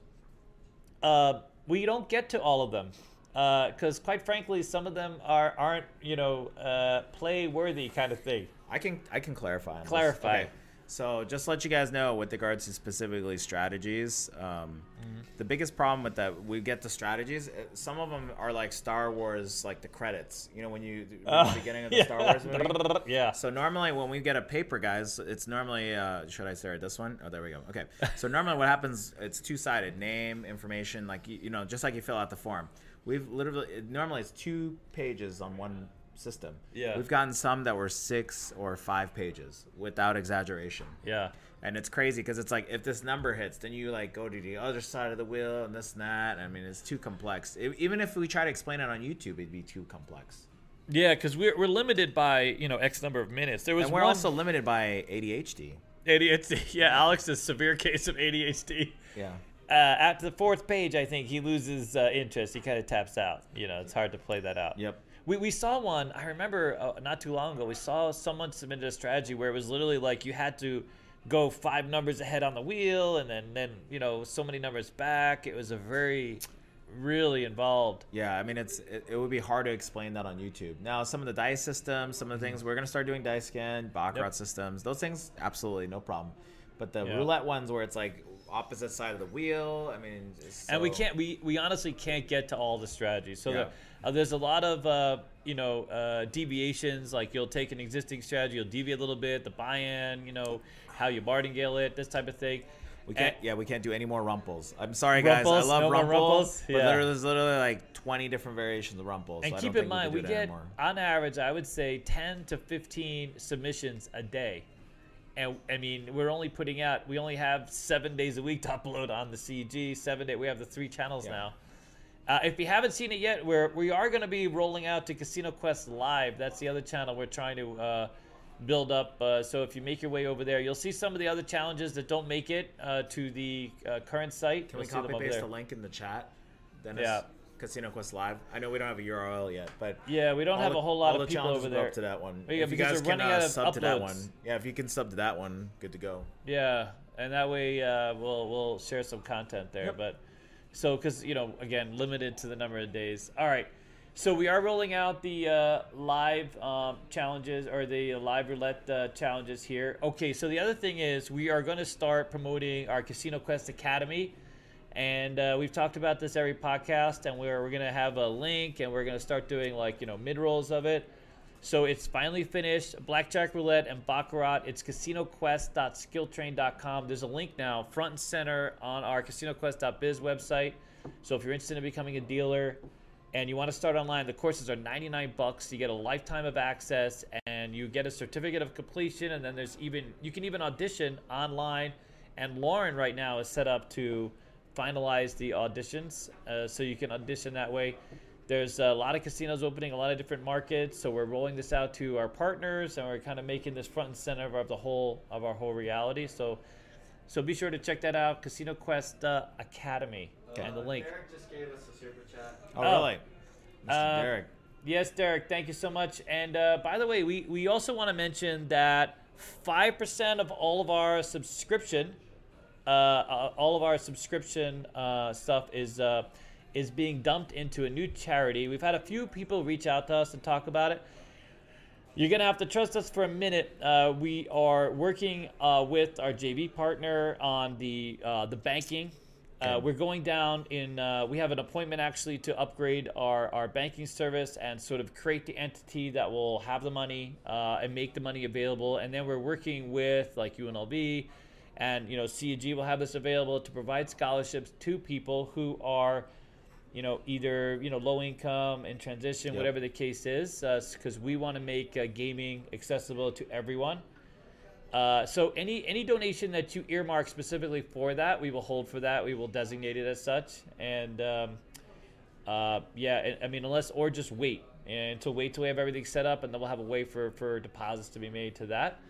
uh, we don't get to all of them because, quite frankly, some of them are aren't you know uh, play worthy kind of thing. I can I can clarify. Clarify. Okay. So just to let you guys know, with regards to specifically strategies, um, Mm-hmm. the biggest problem with that, we get the strategies. uh, Some of them are like Star Wars, like the credits. You know, when you Uh, the beginning of the Star Wars movie. yeah. So normally when we get a paper, guys, it's normally uh, should I start this one? Oh, there we go. Okay. So normally what happens? It's two sided: name, information, like you, you know, just like you fill out the form. We've literally normally it's two pages on one system. Yeah. We've gotten some that were six or five pages without exaggeration. Yeah. And it's crazy because it's like if this number hits, then you like go to the other side of the wheel and this and that. I mean, it's too complex. It, even if we try to explain it on YouTube, it'd be too complex. Yeah, because we're, we're limited by you know X number of minutes. There was And we're one also limited by ADHD. ADHD. Yeah, Alex's severe case of ADHD. Yeah. Uh, at the fourth page, I think he loses uh, interest. He kind of taps out. You know, it's hard to play that out. Yep. We, we saw one. I remember uh, not too long ago. We saw someone submitted a strategy where it was literally like you had to go five numbers ahead on the wheel, and then then you know so many numbers back. It was a very really involved. Yeah, I mean it's it, it would be hard to explain that on YouTube. Now, some of the dice systems, some of the things we're gonna start doing dice scan, baccarat Yep. systems, those things absolutely no problem. But the roulette ones where it's like opposite side of the wheel, I mean, it's and we can't we, we honestly can't get to all the strategies so Yeah. there, uh, there's a lot of uh, you know uh, deviations like you'll take an existing strategy you'll deviate a little bit the buy-in you know how you martingale it this type of thing We can't. And- yeah, we can't do any more rumples. I'm sorry, guys. I love No rumples, rumples? but Yeah. there's literally like 20 different variations of rumples. and so keep in mind we, we can do that get anymore. on average i would say 10 to 15 submissions a day and i mean we're only putting out we only have seven days a week to upload on the cg seven day we have the three channels Yeah. now uh, if you haven't seen it yet, we're we are going to be rolling out to Casino Quest Live. That's the other channel we're trying to uh, build up. Uh, so if you make your way over there, you'll see some of the other challenges that don't make it uh, to the uh, current site. Can we You'll see copy paste the link in the chat? Dennis? Yeah. Casino Quest Live. I know we don't have a URL yet, but Yeah, we don't have the- a whole lot of the people challenges over there. Up to that one. Yeah, if you guys can uh, sub to that one, yeah, if you can sub to that one, good to go. Yeah, and that way uh, we'll we'll share some content there. Yep. But so because you know again limited to the number of days. All right, so we are rolling out the uh, live um, challenges or the live roulette uh, challenges here. Okay, so the other thing is we are going to start promoting our Casino Quest Academy. And uh, we've talked about this every podcast, and we're, we're to have a link, and we're to start doing like you know mid rolls of it. So it's finally finished. Blackjack Roulette and Baccarat. It's casinoquest.skilltrain.com. There's a link now, front and center, on our casinoquest.biz website. So if you're interested in becoming a dealer and you want to start online, the courses are 99 bucks. You get a lifetime of access and you get a certificate of completion. And then there's even, you can even audition online. And Lauren right now is set up to finalize the auditions. Uh, so you can audition that way. There's a lot of casinos opening, a lot of different markets. So we're rolling this out to our partners, and we're kind of making this front and center of the whole of our whole reality. So, so be sure to check that out, Casino Quest uh, Academy, and the link. Derek just gave us a super chat. Oh, Oh. really? Mr. Uh, Derek. Yes, Derek. Thank you so much. And uh, by the way, we we also want to mention that five percent of all of our subscription, uh, uh, all of our subscription uh, stuff is uh, is being dumped into a new charity. We've had a few people reach out to us and talk about it. You're gonna have to trust us for a minute. Uh, we are working uh, with our JV partner on the uh, the banking. Uh, Okay. we're going down in. Uh, we have an appointment actually to upgrade our our banking service and sort of create the entity that will have the money uh, and make the money available. And then we're working with like UNLV, and you know CUG will have this available to provide scholarships to people who are you know, either you know low income in transition, Yep. whatever the case is, because we want to make uh, gaming accessible to everyone. Uh, so any any donation that you earmark specifically for that, we will hold for that. We will designate it as such, and um, uh, yeah, I- I mean, unless or just wait and to wait till we have everything set up, and then we'll have a way for for deposits to be made to that.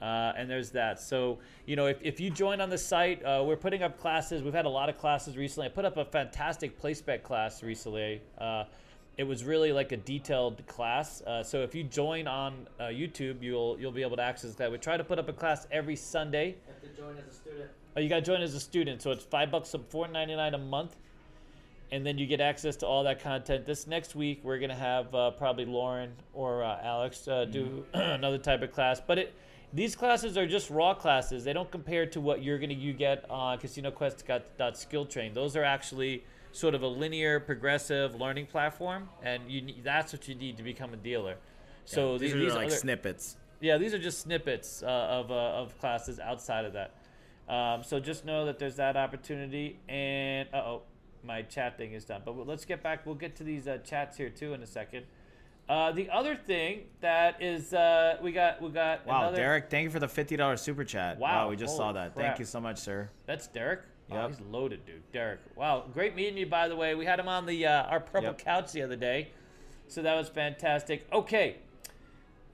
Uh, and there's that. So, you know, if, if you join on the site, uh, we're putting up classes. We've had a lot of classes recently. I put up a fantastic place bet class recently. Uh, it was really like a detailed class. Uh, so if you join on uh, YouTube, you'll you'll be able to access that. We try to put up a class every Sunday. You have to join as a student. Oh, you got to join as a student, so it's five bucks, four ninety nine a month, and then you get access to all that content. This next week, we're gonna have uh, probably Lauren or uh, Alex uh, do another type of class, but it. These classes are just raw classes. They don't compare to what you're gonna you get on Casino Quest dot Skill Train. Those are actually sort of a linear, progressive learning platform, and you that's what you need to become a dealer. So these, these, are like other- snippets. yeah, these are just snippets uh, of, uh, of classes outside of that. Um, so just know that there's that opportunity. And uh oh, my chat thing is done. But let's get back. We'll get to these uh, chats here too in a second. Uh, the other thing that is uh, we got we got Wow, another, Derek, thank you for the fifty dollars super chat. Wow, we just saw that. crap. Thank you so much, sir. That's Derek. Wow, Yep. he's loaded, dude. Derek. Wow, great meeting you. By the way, we had him on the uh, our purple Yep. couch the other day, so that was fantastic. Okay,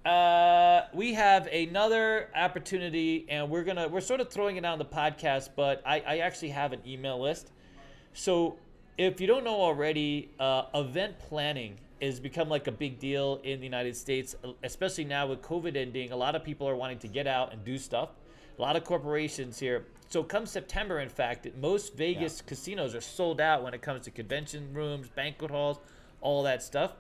uh, we have another opportunity, and we're gonna we're sort of throwing it out on the podcast, but I, I actually have an email list. So if you don't know already, uh, event planning has become like a big deal in the United States, especially now with COVID ending. A lot of people are wanting to get out and do stuff. A lot of corporations here. So come September, in fact, most Vegas casinos are sold out when it comes to convention rooms, banquet halls, all that stuff.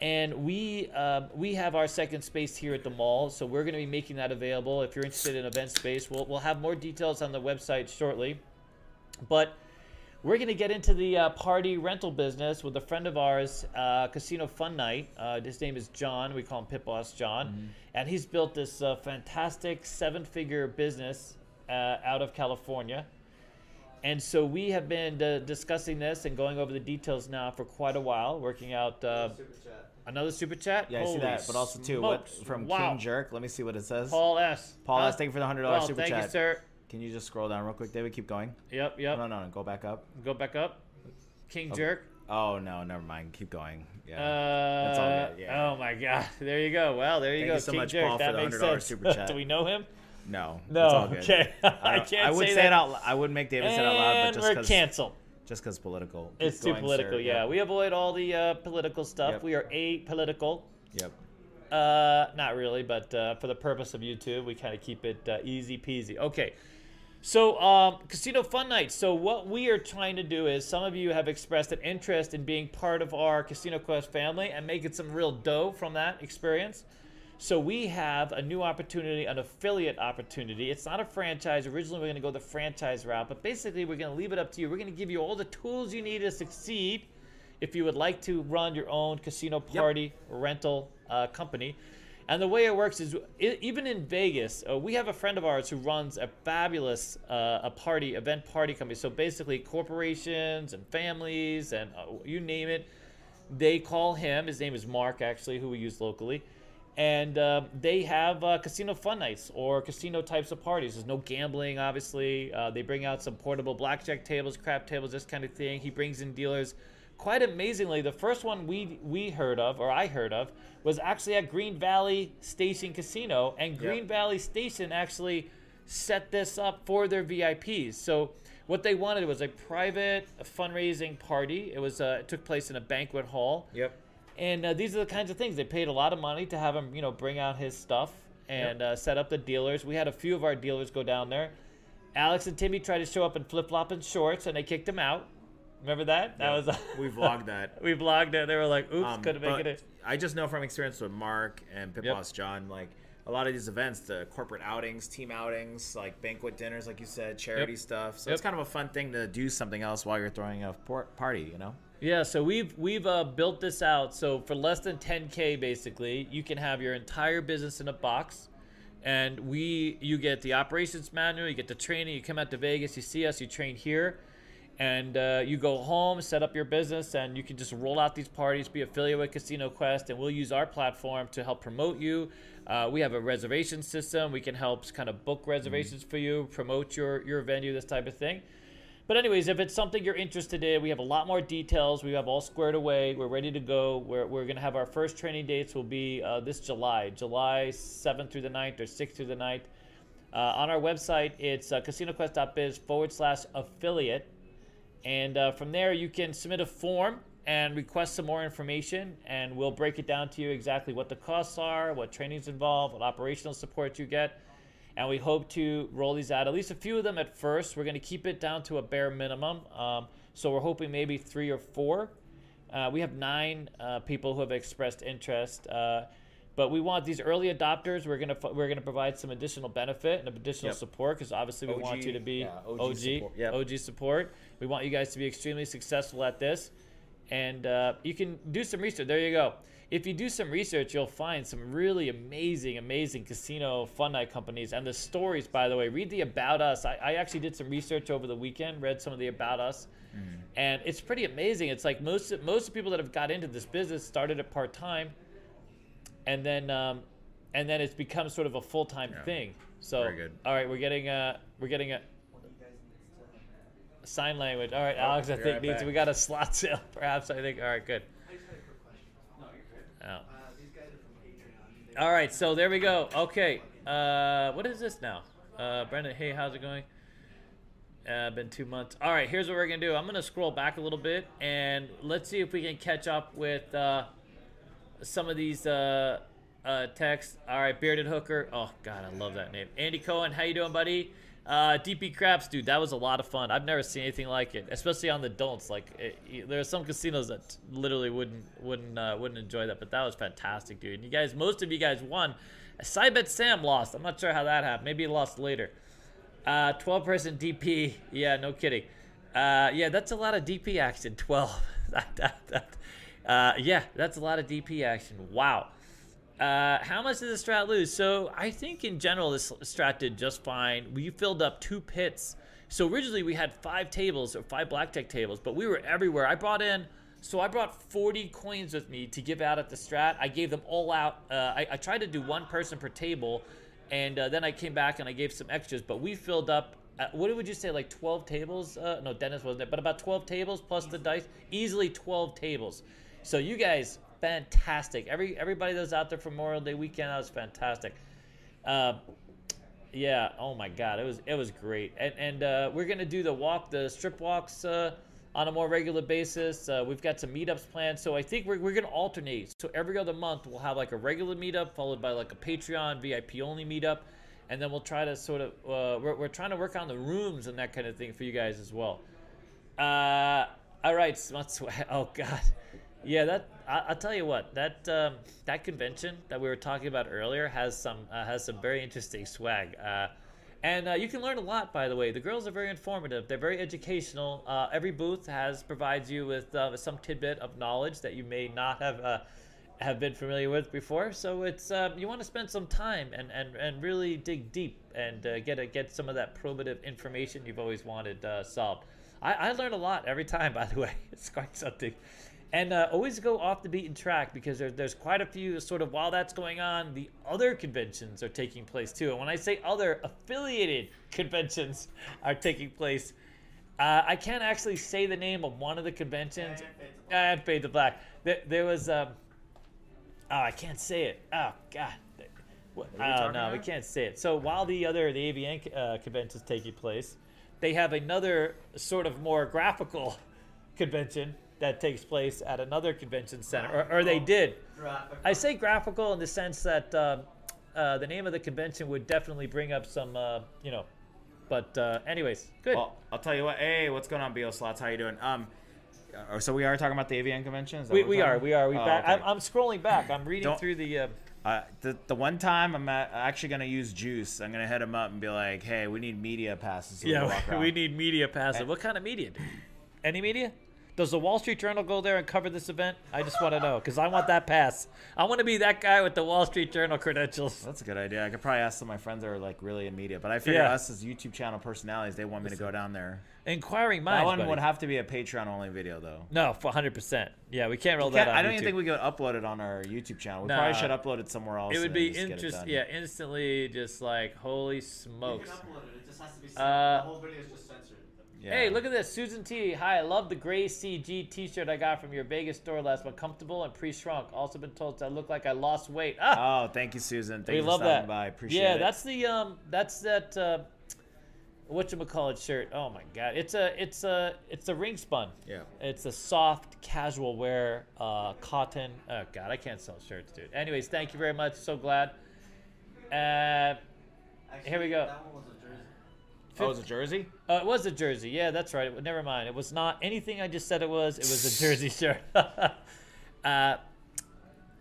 And we um, we have our second space here at the mall, so we're going to be making that available. If you're interested in event space, we'll we'll have more details on the website shortly. But we're going to get into the uh, party rental business with a friend of ours, uh, Casino Fun Night. Uh, his name is John. We call him Pit Boss John. And he's built this uh, fantastic seven figure business uh, out of California. And so we have been uh, discussing this and going over the details now for quite a while, working out uh, Super chat. another super chat. Yeah, I see that. But also too, what from wow. King Jerk? Let me see what it says. Paul S. Paul Huh? S. Thank you for the hundred dollars Well, super thank chat. you, sir. Can you just scroll down real quick, David? Keep going. Yep, yep. No, no, no. Go back up. Go back up. King Jerk. Oh no, never mind. Keep going. Yeah. Uh, That's all good, yeah. Oh my God! There you go. Well, there you Thank go. you so King much, Jerk. Paul, for that the makes $100 sense. super chat. Do we know him? no. No. All good. Okay. I don't- can't I would say say, that. it out. I would make David say it out loud, but just we're canceled. just because political. Keep It's too political. sir. Yeah, Yep. we avoid all the uh, political stuff. Yep. We are apolitical. Yep. Uh, not really, but uh, for the purpose of YouTube, we kind of keep it uh, easy peasy. Okay. So, um, Casino Fun Night. So, what we are trying to do is some of you have expressed an interest in being part of our Casino Quest family and making some real dough from that experience. So, we have a new opportunity, an affiliate opportunity. It's not a franchise. Originally, we're going to go the franchise route, but basically, we're going to leave it up to you. We're going to give you all the tools you need to succeed if you would like to run your own casino party rental uh, company. And the way it works is, even in Vegas, uh, we have a friend of ours who runs a fabulous uh, a party event party company. So basically, corporations and families and uh, you name it, they call him. His name is Mark, actually, who we use locally. And uh, they have uh, casino fun nights or casino types of parties. There's no gambling, obviously. Uh, they bring out some portable blackjack tables, crap tables, this kind of thing. He brings in dealers. Quite amazingly, the first one we we heard of, or I heard of, was actually at Green Valley Station Casino, and Green Valley Station actually set this up for their VIPs. So what they wanted was a private fundraising party. It was uh, it took place in a banquet hall. Yep. And uh, these are the kinds of things they paid a lot of money to have him, you know, bring out his stuff. and uh, set up the dealers. We had a few of our dealers go down there. Alex and Timmy tried to show up in flip flop and shorts, and they kicked him out. Remember that? That was we vlogged that. we vlogged it. They were like, "Oops, Um, couldn't make it." I just know from experience with Mark and Pit Yep. Boss John, like a lot of these events, the corporate outings, team outings, like banquet dinners, like you said, charity Yep. stuff. So Yep. it's kind of a fun thing to do something else while you're throwing a party, you know? Yeah, so we've we've uh, built this out. So for less than 10k, basically, you can have your entire business in a box, and we you get the operations manual, you get the training. You come out to Vegas, you see us, you train here, and uh, you go home, set up your business, and you can just roll out these parties, be affiliated with Casino Quest, and we'll use our platform to help promote you. Uh, we have a reservation system. We can help kind of book reservations for you, promote your your venue, this type of thing. But anyways, if it's something you're interested in, we have a lot more details. We have all squared away. We're ready to go. We're, we're going to have our first training dates will be uh, this July, July 7th through the 9th or 6th through the 9th. Uh, on our website, it's uh, casinoquest.biz forward slash affiliate. And uh, from there, you can submit a form and request some more information, and we'll break it down to you exactly what the costs are, what training's involved, what operational support you get. And we hope to roll these out, at least a few of them at first. We're going to keep it down to a bare minimum. Um, so we're hoping maybe three or four. Uh, we have nine uh, people who have expressed interest. But we want these early adopters. We're gonna we're gonna provide some additional benefit and additional Yep. support because obviously we want you to be yeah, OG OG support. Yep. OG support. We want you guys to be extremely successful at this, and uh, you can do some research. There you go. If you do some research, you'll find some really amazing, amazing casino fun night companies. And the stories, by the way, read the about us. I, I actually did some research over the weekend, read some of the about us, and it's pretty amazing. It's like most most people that have got into this business started it part time, and then um, and then it's become sort of a full time Yeah. thing. So Very good. all right, we're getting a we're getting a sign language. All right, Alex, I think right needs back. we got a slot sale, perhaps. I think. All right, good. I just had a quick question. No, you're good. Oh. Uh, these guys are from Patreon. They- All right, so there we go. Okay, uh, what is this now? Uh, Brendan, hey, how's it going? Uh, been two months. All right, here's what we're gonna do. I'm gonna scroll back a little bit and let's see if we can catch up with uh, some of these uh, uh, texts. All right, bearded hooker. Oh God, I love that name. Andy Cohen, how you doing, buddy? Uh, DP Craps, dude, that was a lot of fun. I've never seen anything like it, especially on the don'ts. Like, it, you- there are some casinos that literally wouldn't wouldn't uh, wouldn't enjoy that, but that was fantastic, dude. And you guys, most of you guys won. Sidebet Sam lost. I'm not sure how that happened. Maybe he lost later. Uh, 12 person DP. Yeah, no kidding. Uh, yeah, that's a lot of DP action. 12. That- that- that- uh, yeah, that's a lot of DP action. Wow. Uh, how much did the strat lose? So I think in general this strat did just fine. We filled up two pits. So originally we had five tables or five blackjack tables, but we were everywhere. I brought in, so I brought 40 coins with me to give out at the strat. I gave them all out. Uh, I, I tried to do one person per table, and uh, then I came back and I gave some extras. But we filled up. Uh, what would you say, like 12 tables? Uh, no, Dennis wasn't there, but about 12 tables plus the dice. Easily 12 tables. So you guys, fantastic. Every everybody that was out there for Memorial Day weekend, that was fantastic. Uh, yeah. Oh my God, it was it was great. And and uh, we're gonna do the walk, the strip walks uh, on a more regular basis. Uh, we've got some meetups planned, so I think we're we're gonna alternate. So every other month we'll have like a regular meetup followed by like a Patreon VIP only meetup, and then we'll try to sort of uh, we're we're trying to work on the rooms and that kind of thing for you guys as well. Uh, all right, Smut Swag. Oh God, yeah. That I, I'll tell you what. That um, that convention that we were talking about earlier has some uh, has some very interesting swag. Uh, and uh, you can learn a lot, by the way. The girls are very informative. They're very educational. Uh, every booth has provides you with uh, some tidbit of knowledge that you may not have uh, have been familiar with before. So it's um, you want to spend some time and, and, and really dig deep and uh, get a, get some of that probative information you've always wanted uh, solved. I, I learn a lot every time, by the way. It's quite something. And uh, always go off the beaten track because there, there's quite a few sort of while that's going on, the other conventions are taking place too. And when I say other, affiliated conventions are taking place. Uh, I can't actually say the name of one of the conventions. And Fade to Black. There, there was. Um, oh, I can't say it. Oh God. What, oh no, we can't say it. So while the other the AVN uh, convention is taking place, they have another sort of more graphical convention that takes place at another convention center, or, or they did. Graphic. I say graphical in the sense that um, uh, the name of the convention would definitely bring up some, uh, you know. But uh, anyways, good. Well, I'll tell you what. Hey, what's going on, BO Slots? How you doing? Um, uh, so we are talking about the AVN convention. Is that we, what we we're we are, we about? back. Oh, okay. I'm, I'm scrolling back. I'm reading Don't- through the. Uh, Uh, the the one time I'm a- actually gonna use Juice. I'm gonna hit him up and be like, "Hey, we need media passes." So we walk yeah, around." we need media passes. And- What kind of media? dude? Any media? Does the Wall Street Journal go there and cover this event? I just want to know because I want that pass. I want to be that guy with the Wall Street Journal credentials. That's a good idea. I could probably ask some of my friends that are like really in media, but I figure Yeah. us as YouTube channel personalities, they want me to go down there. Inquiring minds. That minds. one buddy. would have to be a Patreon only video though. no, for 100%. Yeah, we can't roll Can't- that on I don't YouTube. even think we could upload it on our YouTube channel. We Nah. probably should upload it somewhere else. it would be just get it interest. done. Yeah, instantly just like holy You smokes. can upload it. It just has to be censored. Uh, Yeah. Hey, look at this. Susan T. Hi, I love the gray CG t shirt I got from your Vegas store last month. Comfortable and pre shrunk. Also been told I look like I lost weight. Ah, Oh, thank you, Susan. Thank we you for love stopping that. by. Appreciate yeah, it. that's the um, that's that uh, what you call shirt. Oh my god, it's a it's a it's a ring spun. Yeah. It's a soft casual wear uh, cotton. Oh god, I can't sell shirts, dude. Anyways, thank you very much. So glad. Uh, Actually, Here we go. That one was a jersey. Oh, it's a jersey. uh, it was a jersey. Yeah, that's right. It- Never mind. It was not anything I just said it was. It was a jersey shirt. uh,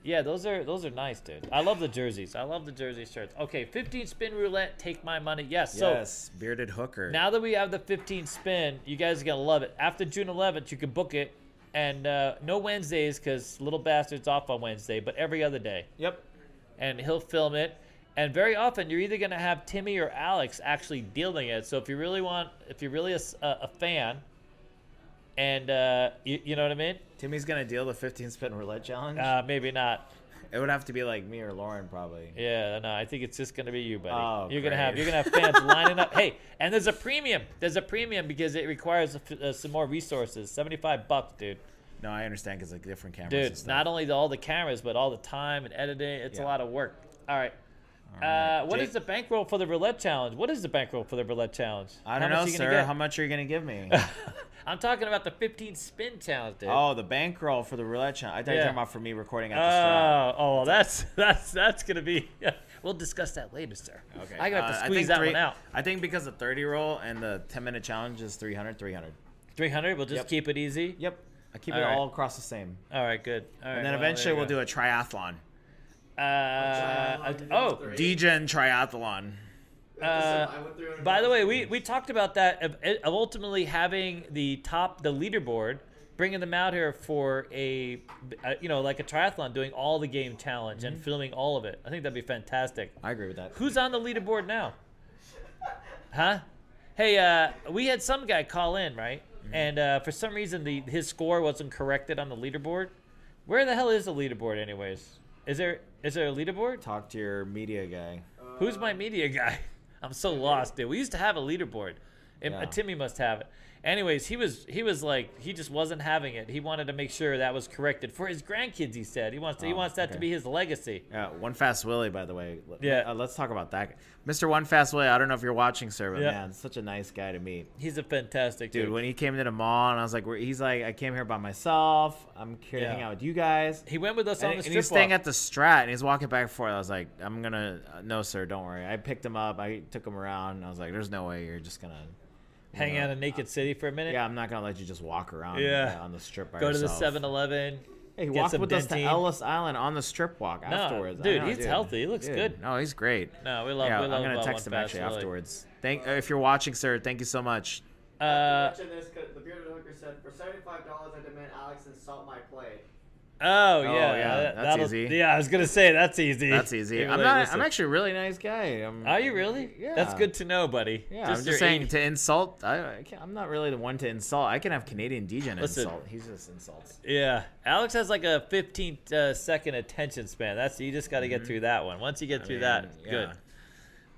yeah, those are those are nice, dude. I love the jerseys. I love the jersey shirts. Okay, 15 spin roulette. Take my money. Yes. So yes, bearded hooker. now that we have the 15 spin, you guys are gonna love it. After June 11th, you can book it, and uh, no Wednesdays because little bastard's off on Wednesday, but every other day, Yep. and he'll film it. And very often, you're either gonna have Timmy or Alex actually dealing it. So if you really want, if you're really a fan, and uh, you, you know what I mean, Timmy's gonna deal the 15 spin roulette challenge. uh, maybe not. it would have to be like me or Lauren probably. Yeah, no, I think it's just gonna be you, buddy. Oh, you're gonna have you're gonna have fans lining up. Hey, and there's a premium. There's a premium because it requires a f- uh, some more resources. Seventy-five bucks, dude. No, I understand because like different cameras. Dude, not only the, all the cameras, but all the time and editing. It's a lot of work. All right. Right. Uh, what Jake- is the bankroll for the roulette challenge? What is the bankroll for the roulette challenge? I don't know, sir. get? How much are you gonna give me? I'm talking about the 15 spin challenge, dude. oh, the bankroll for the roulette challenge. I thought you were talking about for me recording at the strat. Oh, well, that's that's that's gonna be. we'll discuss that later, sir. Okay. I got uh, to squeeze that three- one out. I think because the 30 roll and the 10 minute challenge is 300, 300. 300. We'll just Yep. keep it easy. Yep. I keep All it right. all across the same. All right, good. All right. and then well, eventually we'll you do a triathlon. Go. Uh, oh, Degen triathlon. Uh, I went through it By the way, we, we talked about that of, of ultimately having the top the leaderboard, bringing them out here for a, uh you know like a triathlon, doing all the game challenge and filming all of it. I think that'd be fantastic. I agree with that. Who's on the leaderboard now? Huh? Hey, uh, we had some guy call in, right? And uh, for some reason, the his score wasn't corrected on the leaderboard. Where the hell is the leaderboard, anyways? Is there is there a leaderboard? Talk to your media guy. Who's my media guy? I'm so lost, dude. We used to have a leaderboard. Yeah. Timmy must have it. Anyways, he was he was like he just wasn't having it. He wanted to make sure that was corrected for his grandkids. He said he wants to, he Oh, wants that to be his legacy. Yeah, One Fast Willie, by the way. Yeah. uh, let's talk about that. Mr. One Fast Willie, I don't know if you're watching, sir, but Yeah. man, such a nice guy to meet. He's a fantastic dude. Dude, when he came to the mall, and I was like, where- he's like, I came here by myself. I'm here to hang out with you guys. he went with us And, on the and strip he's staying walk. at the Strat, and he's walking back and forth. I was like, I'm gonna, uh, no, sir, don't worry. I picked him up. I took him around. And I was like, there's no way you're just gonna hang know, out in Naked City for a minute. Yeah, I'm not gonna let you just walk around. Yeah. uh, on the strip by Go to the yourself. 7-Eleven. Hey, he get walked some with us to Ellis Island on the strip walk No, afterwards. Dude, know, he's healthy. He looks Dude, good. No, he's great. No, we love. yeah, we love I'm gonna text him Fast actually Willie. afterwards. Thank uh, if you're watching, sir. Thank you so much. Uh, mention this 'cause the bearded hooker said, for seventy-five dollars, I demand Alex insult my plate. Oh yeah, yeah, that- that's that'll- easy. Yeah, I was gonna say that's easy. That's easy. I'm not. listen. I'm actually a really nice guy. I'm, Are you really? Yeah. That's good to know, buddy. Yeah, I'm just saying eight- to insult. I, I can't, I'm not really the one to insult. I can have Canadian Listen. insult. He's just insults. Yeah, Alex has like a 15 uh, second attention span. That's you just got to get through that one. Once you get I through mean, that, yeah. good.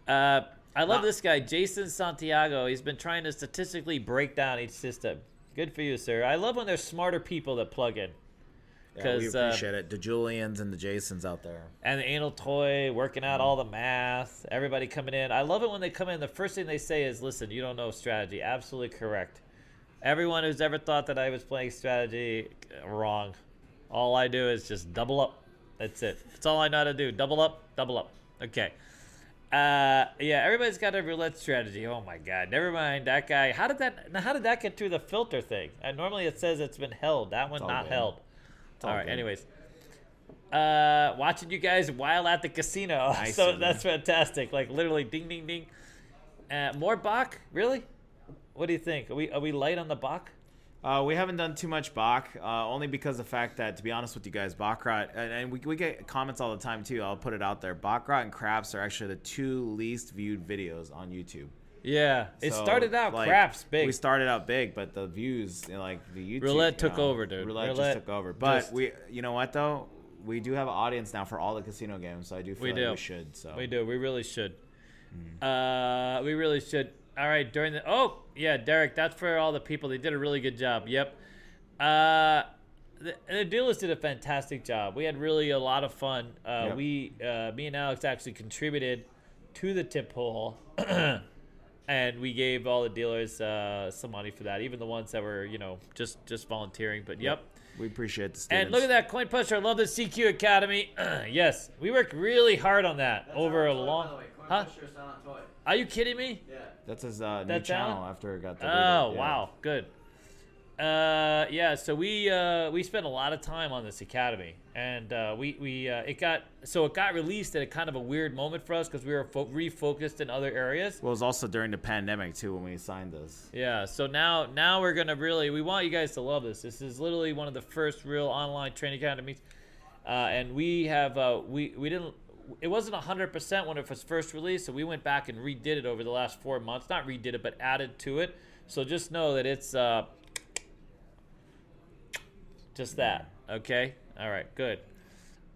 Uh, I love this guy, Jason Santiago. He's been trying to statistically break down each system. Good for you, sir. I love when there's smarter people that plug in. Yeah, we uh, appreciate it. The Julians and the Jasons out there. And the Alan Toy, working out Mm-hmm. all the math, everybody coming in. I love it when they come in. The first thing they say is, listen, you don't know strategy. Absolutely correct. Everyone who's ever thought that I was playing strategy, wrong. All I do is just double up. That's it. That's all I know how to do. Double up, double up. Okay. Uh, yeah, everybody's got a roulette strategy. Oh my god, never mind that guy. How did that? How did that get through the filter thing? Uh, normally it says it's been held. That one not good. held. All All right. good. Anyways, uh, watching you guys while at the casino. Nice, so that's fantastic. Like literally, ding, ding, ding. Uh, more Bach? Really? What do you think? Are we are we light on the Bach? Uh, we haven't done too much Bach, uh, only because of the fact that, to be honest with you guys, Baccarat, and, and we, we get comments all the time too. I'll put it out there. Baccarat and Craps are actually the two least viewed videos on YouTube. Yeah, it So, started out like, craps big. We started out big, but the views, know, like the YouTube, Roulette took know, over, dude. Roulette, Roulette just took over. But just- we, you know what though, we do have an audience now for all the casino games, so I do feel We like do. we should. So We do. We really should. Hmm. Uh, we really should. All right, during the oh yeah, Derek, that's for all the people. They did a really good job. Yep. Uh, the, the dealers did a fantastic job. We had really a lot of fun. Uh, Yep. We, uh, me and Alex actually contributed to the tip hole, and we gave all the dealers uh, some money for that, even the ones that were you know just just volunteering. But yep. we appreciate the And look at that coin pusher. I love the CQ Academy. yes, we worked really hard on that That's over a toy, by long. the way. Coin Huh? Pusher, silent toy. Are you kidding me? Yeah. That's his uh, new That's channel Alan? after it got Oh yeah. wow, good. Uh, yeah, so we uh, we spent a lot of time on this academy, and uh, we we uh, it got so it got released at a kind of a weird moment for us because we were fo- refocused in other areas. Well, it was also during the pandemic too when we signed this. Yeah, so now now we're gonna really we want you guys to love this. This is literally one of the first real online training academies, uh, and we have uh, we we didn't. It wasn't hundred percent when it was first released, so we went back and redid it over the last four months. Not redid it, but added to it. So just know that it's uh, just that. Okay. All right. Good.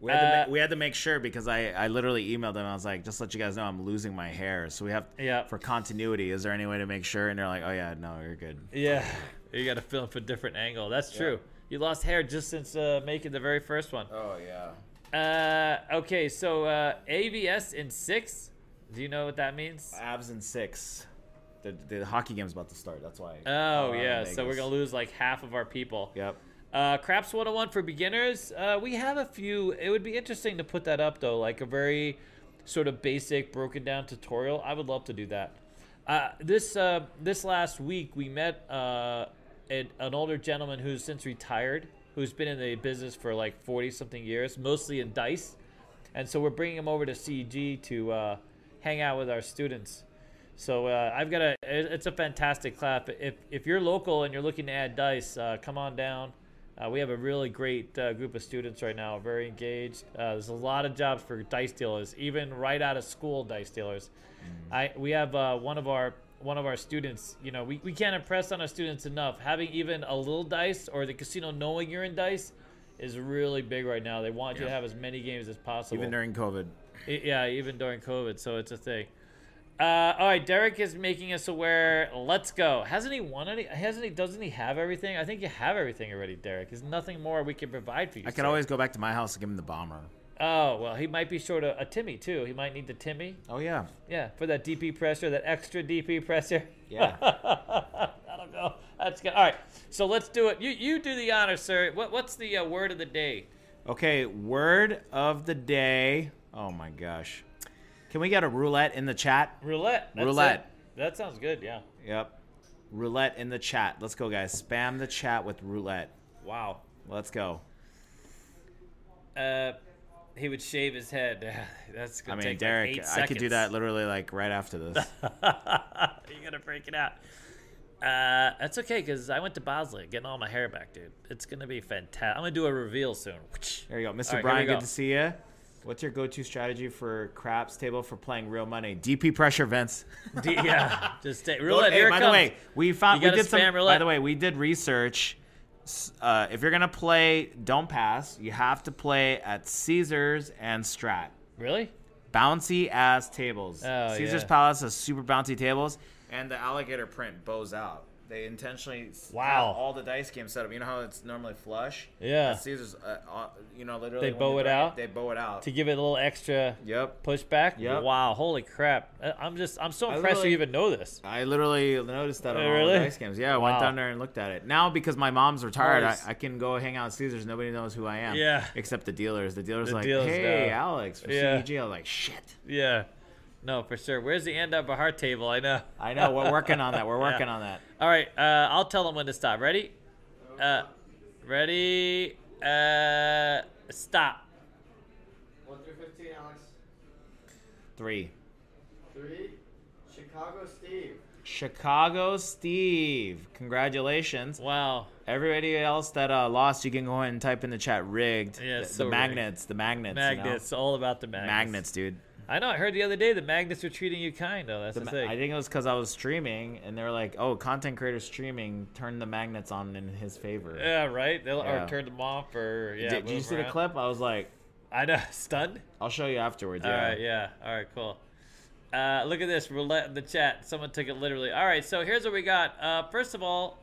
We had, to Uh, ma- we had to make sure because I, I literally emailed them. I was like, just let you guys know I'm losing my hair. So we have Yeah. for continuity. Is there any way to make sure? And they're like, oh yeah, no, you're good. Yeah. You got to film for a different angle. That's true. You lost hair just since uh, making the very first one. Oh yeah. Uh, okay, so uh, AVS in six. Do you know what that means? Abs in six. The, the hockey game's about to start. That's why. Oh yeah, so we're gonna lose like half of our people. Yep. Uh, Craps 101 for beginners. Uh, we have a few. It would be interesting to put that up though, like a very sort of basic, broken down tutorial. I would love to do that. Uh, this uh, this last week we met uh, an, an older gentleman who's since retired, who's been in the business for like 40 something years, mostly in dice, and so we're bringing him over to CG to uh, hang out with our students. So uh, I've got a. It's a fantastic class. If if you're local and you're looking to add dice, uh, come on down. Uh, we have a really great uh, group of students right now, very engaged. Uh, there's a lot of jobs for dice dealers, even right out of school dice dealers. I we have uh, one of our one of our students. You know, we, we can't impress on our students enough. Having even a little dice or the casino knowing you're in dice is really big right now. They want you to have as many games as possible. Even during COVID. I- Yeah, even during COVID, so it's a thing. Uh, all right, Derek is making us aware. Let's go. Hasn't he won any? Hasn't he? Doesn't he have everything? I think you have everything already, Derek. There's nothing more we can provide for you. I can sir. always go back to my house and give him the bomber. Oh well, he might be short a, a Timmy too. He might need the Timmy. Oh yeah. Yeah, for that DP pressure, that extra DP pressure. Yeah. That'll go. That's good. All right, so let's do it. You you do the honor, sir. What what's the uh, word of the day? Okay. Word of the day. Oh my gosh. Can we get a roulette in the chat? Roulette. Roulette. it. That sounds good. Yeah. Yep. Roulette in the chat. Let's go, guys. Spam the chat with roulette. Wow. Let's go. Uh, he would shave his head. That's I gonna mean, take Derek, like I could do that literally like right after this. You're gonna freak it out. Uh, that's okay because I went to Bosley getting all my hair back, dude. It's gonna be fantastic. I'm gonna do a reveal soon. There you go, Mr. Right, Brian. go. Good to see you. What's your go-to strategy for craps table for playing real money? DP pressure vents. D- yeah, just stay. Roulette. hey, by the way, we found You we did some. spam By the way, we did research. Uh, if you're gonna play, don't pass. You have to play at Caesars and Strat. Really? Bouncy ass tables. Oh, Caesar's yeah. Palace has super bouncy tables, and the alligator print bows out. They intentionally Wow. all the dice games set up. You know how it's normally flush. Yeah. At Caesars, uh, uh, you know, literally They bow it out? They bow it out. to give it a little extra Yep. pushback. Yep. Wow, holy crap! I'm just I'm so impressed you even know this. I literally noticed that on Oh, all the dice games. Yeah, I went down there and looked at it. Now because my mom's retired, Nice. I, I can go hang out at Caesars. Nobody knows who I am. Yeah. Except the dealers. The dealers The like, dealers hey, know. Alex for Yeah. CEG. I was like, shit. Yeah. No, for sure. Where's the end up a heart table? I know. I know. We're working on that. We're Yeah. working on that. All right, uh, I'll tell them when to stop. Ready? Uh, ready? Uh, stop. 1 through 15, Alex. Three. 3. Chicago Steve. Chicago Steve. Congratulations. Wow. Everybody else that uh, lost, you can go ahead and type in the chat rigged. Yeah, the, it's the so rigged. magnets. The magnets. you know? Magnets. All about the magnets. Magnets, dude. I know. I heard the other day the magnets were treating you kind, though. That's The the, thing. I think it was because I was streaming, and they were like, "Oh, content creator streaming, turn the magnets on in his favor." yeah, right. They'll Yeah. or turn them off or yeah. did, did you see the clip? I was like, I know. Stunned. "I'll show you afterwards." All Yeah. right, yeah. All right, cool. Uh, look at this roulette in the chat. Someone took it literally. All right, so here's what we got. Uh, first of all,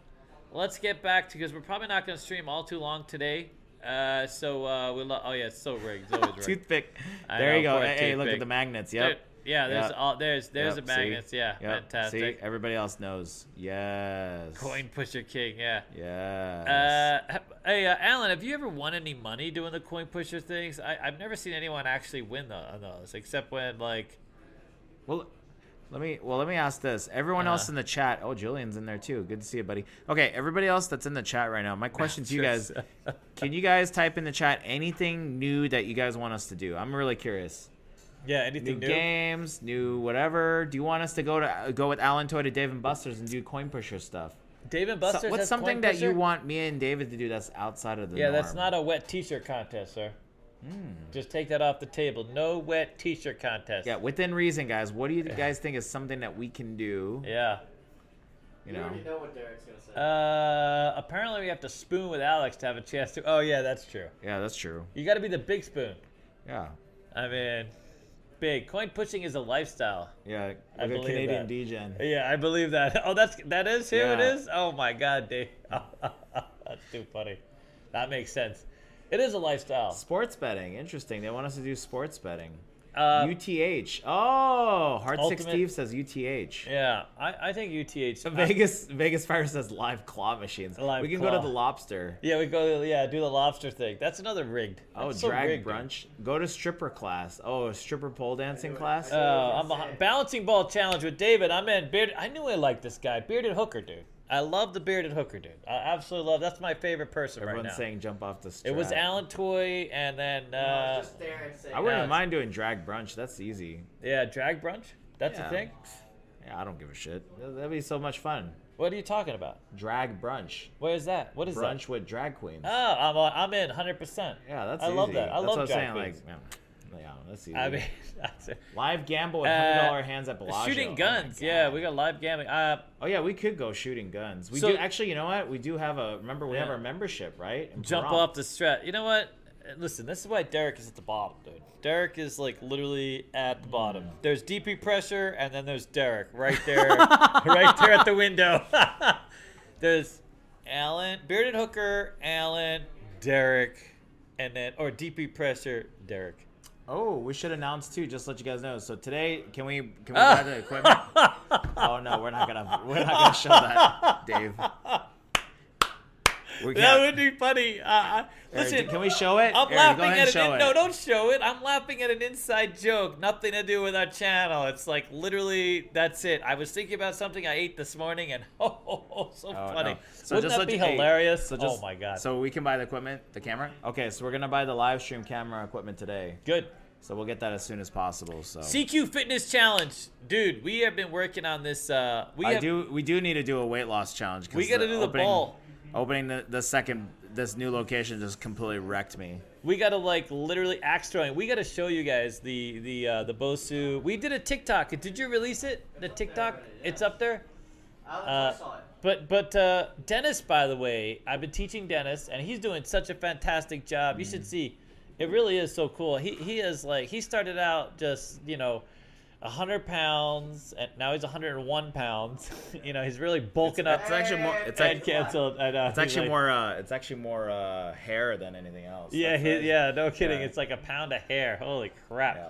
let's get back to because we're probably not going to stream all too long today. Uh, so uh, we lo- oh yeah, it's so rigged. It's always rigged. Toothpick. I There know, you go. Hey, hey, look at the magnets. Yep. yeah, there's Yep. all there's there's Yep, the see? magnets. Yeah, Yep. fantastic. See, everybody else knows. Yes. Coin pusher king. Yeah. Yes. Uh, hey, uh, Alan, have you ever won any money doing the coin pusher things? I, I've never seen anyone actually win the, on those, except when like Well, let me well let me ask this. Everyone else Uh. in the chat. Oh, Julian's in there too. Good to see you, buddy. Okay, everybody else that's in the chat right now. My question to you guys: Can you guys type in the chat anything new that you guys want us to do? I'm really curious. yeah, New anything new? games, new whatever. Do you want us to go to uh, go with Alan Toy to Dave and Buster's and do coin pusher stuff? Dave and So- Buster's what's has something that you want me and David to do that's outside of the Yeah, that's not a wet T-shirt contest, sir. Hmm. Just take that off the table. No wet T-shirt contest. Yeah, within reason, guys. What do you guys think is something that we can do? Yeah. You You know, already know what Derek's going to say. Uh, apparently we have to spoon with Alex to have a chance to. Oh yeah, that's true. yeah, that's true. You got to be the big spoon. Yeah, I mean, big coin pushing is a lifestyle. yeah. I Like a believe Canadian that. Degen. Yeah, I believe that. Oh, that's that is who it Yeah. is. Oh my God, Dave. that's too funny. That makes sense. It is a lifestyle. Sports betting, interesting. They want us to do sports betting. Uh, UTH. Oh, Hard Six Ultimate- Steve says UTH. yeah, I, I think UTH. Vegas Vegas Fire says live claw machines. Live we can go to the lobster. Yeah, we go. Yeah, do the lobster thing. That's another rigged. Oh, That's so drag rigged, brunch. Go to stripper class. Oh, stripper pole dancing class. Oh, I'm behind. balancing ball challenge with David. I'm in. Beard. I knew I liked this guy. Bearded hooker, dude. I love the bearded hooker, dude. I absolutely love. That's my favorite person Everyone's right now. saying jump off the strat. it was Alan Toy, and then no, uh, it's just Derek saying I wouldn't Alex. mind doing drag brunch. That's easy. yeah, drag brunch. That's Yeah. a thing. Yeah, I don't give a shit. That'd be so much fun. What are you talking about? Drag brunch. Where is that? What is that? brunch with drag queens. Oh, I'm I'm in 100. percent yeah, that's easy. I love that. I that's love what I'm drag saying. queens. Like, man, yeah, that's easy. I mean. Live gamble with Uh, hundred dollar hands at Bellagio. shooting Oh guns. yeah, we got live gambling. Uh, Oh yeah, we could go shooting guns. We So- do actually. You know what? We do have a. Remember, we have our membership, right? In jump Pahrump. off the strat. You know what? Listen, this is why Derek is at the bottom, dude. Derek is like literally at the bottom. There's DP pressure, and then there's Derek right there, right there at the window. there's Alan, bearded hooker, Alan, Derek, and then or DP pressure, Derek. Oh, we should announce too. Just to let you guys know. So today, can we can we Ah. buy the equipment? oh no, we're not gonna we're not gonna show that, Dave. That would be funny. Uh, listen, can we show it? I'm laughing at it. No, don't show it. I'm laughing at an inside joke. Nothing to do with our channel. It's like literally that's it. I was thinking about something I ate this morning, and oh, oh, oh so Oh, funny. no. So Wouldn't just that be you- hey, hilarious? So just, oh my god. So we can buy the equipment, the camera. Okay, so we're gonna buy the live stream camera equipment today. Good. So we'll get that as soon as possible. So CQ Fitness Challenge, dude. We have been working on this. Uh, we I have, do. We do need to do a weight loss challenge. We gotta do the ball. Opening the, the second this new location just completely wrecked me. We gotta like literally axe throwing. We gotta show you guys the the uh, the Bosu. We did a TikTok. Did you release it? The TikTok? It's up there. Alex, Uh, I saw it. But but uh, Dennis, by the way, I've been teaching Dennis, and he's doing such a fantastic job. You should see, it really is so cool. He he is like he started out just you know, 100 pounds, and now he's 101 pounds. you know, he's really bulking up. It's actually more. It's, and act- canceled. I know. it's actually like- more. Uh, it's actually more uh, hair than anything else. Yeah, he, right. yeah, no kidding. Yeah. It's like a pound of hair. Holy crap. Yeah.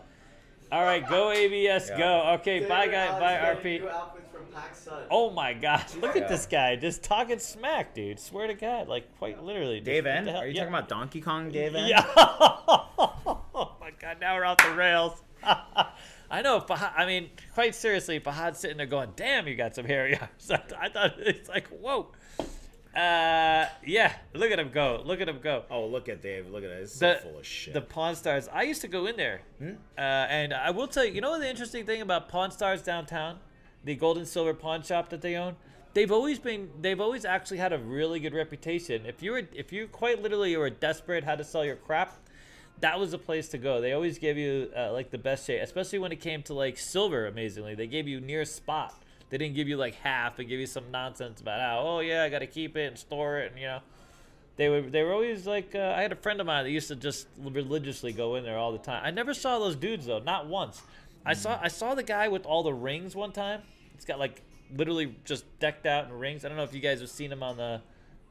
All right, go ABS, Yeah. go. Okay, David bye, guy. Bye, RP. New outfits from PacSun. Oh my gosh, look Yeah. at this guy just talking smack, dude. Swear to God, like quite literally. Dave Just, N. the hell- Are you yeah. talking about Donkey Kong Dave N? Yeah. oh my God, now we're off the rails. I know. Fahad, I mean, quite seriously, Fahad's sitting there going, "Damn, you got some hairy arms." I, I thought it's like, whoa. Uh, yeah. Look at him go. Look at him go. Oh, look at Dave. Look at. This the, so full of shit. the Pawn Stars. I used to go in there, Hmm? uh, and I will tell you. You know the interesting thing about Pawn Stars downtown, the gold and silver pawn shop that they own. They've always been. They've always actually had a really good reputation. If you were, if you quite literally were desperate how to sell your crap, that was the place to go. They always gave you uh, like the best shade, especially when it came to like silver. Amazingly, they gave you near spot. They didn't give you like half. They give you some nonsense about how, oh yeah, I got to keep it and store it, and you know they were they were always like uh, I had a friend of mine that used to just religiously go in there all the time. I never saw those dudes though, not once. I saw I saw the guy with all the rings one time. It's got like literally just decked out in rings. I don't know if you guys have seen him on the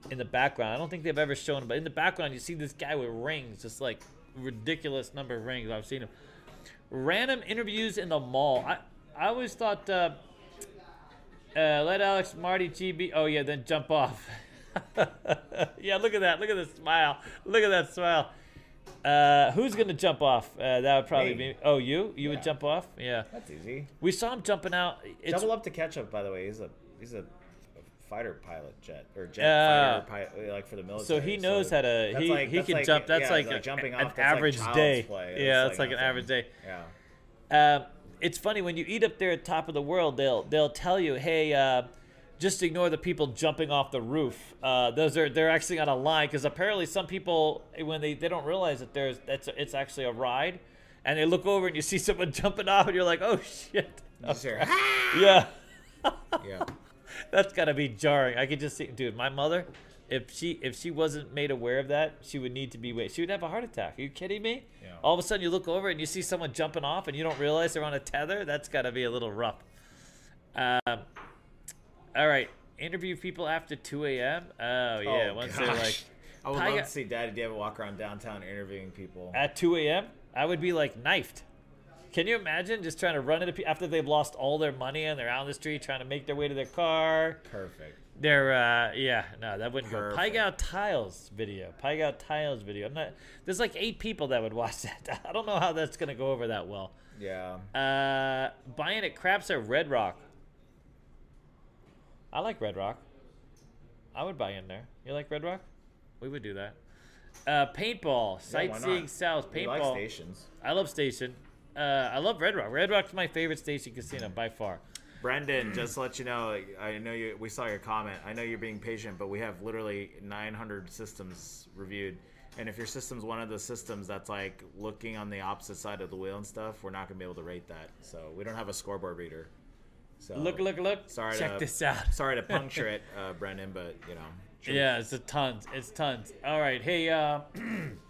in the background. I don't think they've ever shown him, but in the background you see this guy with rings, just like ridiculous number of rings. I've seen him. Random interviews in the mall. I I always thought. Uh, uh, let Alex Martingale. Oh yeah, then jump off. yeah, look at that. Look at the smile. Look at that smile. Uh, who's gonna jump off? Uh, that would probably Me. be. Oh, you? You would jump off? Yeah. That's easy. We saw him jumping out. It's Double up to catch up. By the way, he's a he's a fighter pilot jet or jet Uh, fighter pilot like for the military. so he knows how to. He like- he can like- jump. That's yeah, like, a- jumping an off. That's average day. play. Yeah, It's that's like, an nothing. average day. Yeah. Um, it's funny when you eat up there at top of the world, they'll they'll tell you, hey, uh, just ignore the people jumping off the roof. Uh, those are they're actually on a line because apparently some people when they, they don't realize that there's that's it's actually a ride, and they look over and you see someone jumping off and you're like, oh shit. Yeah. yeah. That's gotta be jarring. I could just see, dude. My mother, if she if she wasn't made aware of that, she would need to be wait. She would have a heart attack. Are you kidding me? Yeah. All of a sudden, you look over and you see someone jumping off, and you don't realize they're on a tether. That's gotta be a little rough. Um. All right. Interview people after 2 a.m. Oh yeah. Oh, once they're gosh. like I would I love to see Daddy David walk around downtown interviewing people. at 2 a.m., I would be like knifed. Can you imagine just trying to run into people after they've lost all their money and they're out on the street trying to make their way to their car? Perfect. They're uh yeah, no, that wouldn't Perfect. go. Pai Gow Tiles video. Pai Gow Tiles video. I'm not there's like eight people that would watch that. I don't know how that's gonna go over that well. Yeah. Uh buying at craps at Red Rock. I like Red Rock. I would buy in there. You like Red Rock? We would do that. Uh paintball. Sightseeing not? South. We like Paintball. stations. I love Station. Uh, I love Red Rock. Red Rock's my favorite station casino by far. Brendan, just to let you know, I know you. We saw your comment. I know you're being patient, but we have literally 900 systems reviewed. And if your system's one of the systems that's like looking on the opposite side of the wheel and stuff, we're not gonna be able to rate that. So we don't have a scoreboard reader. So Look, look, look. Sorry Check to- this out. Sorry to puncture it, uh, Brendan, but you know. truth. Yeah, it's a tons. It's tons. All right. Hey, uh,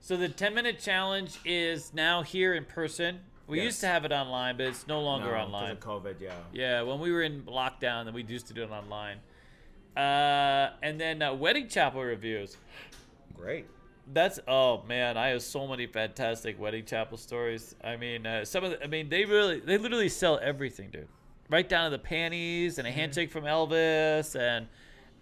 so the 10 minute challenge is now here in person. We Yes. used to have it online, but it's no longer No, online. of COVID, yeah. Yeah, when we were in lockdown, then we used to do it online. Uh, and then uh, wedding chapel reviews. Great. That's oh man, I have so many fantastic wedding chapel stories. I mean, uh, some of the, I mean, they really, they literally sell everything, dude. Right down to the panties and a handshake from Elvis, and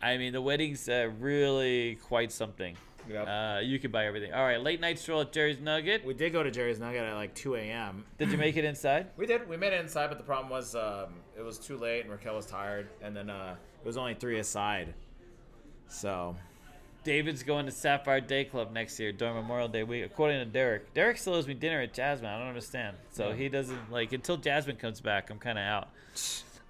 I mean, the wedding's uh, really quite something. Yep. Uh, you could buy everything. All right, late night stroll at Jerry's Nugget. We did go to Jerry's Nugget at like 2 a.m. Did you make it inside? We did. We made it inside, but the problem was um, it was too late and Raquel was tired, and then uh, it was only three aside. So David's going to Sapphire Day Club next year during Memorial Day week, according to Derek. Derek still owes me dinner at Jasmine. I don't understand. So Yeah. he doesn't like until Jasmine comes back. I'm kind of out.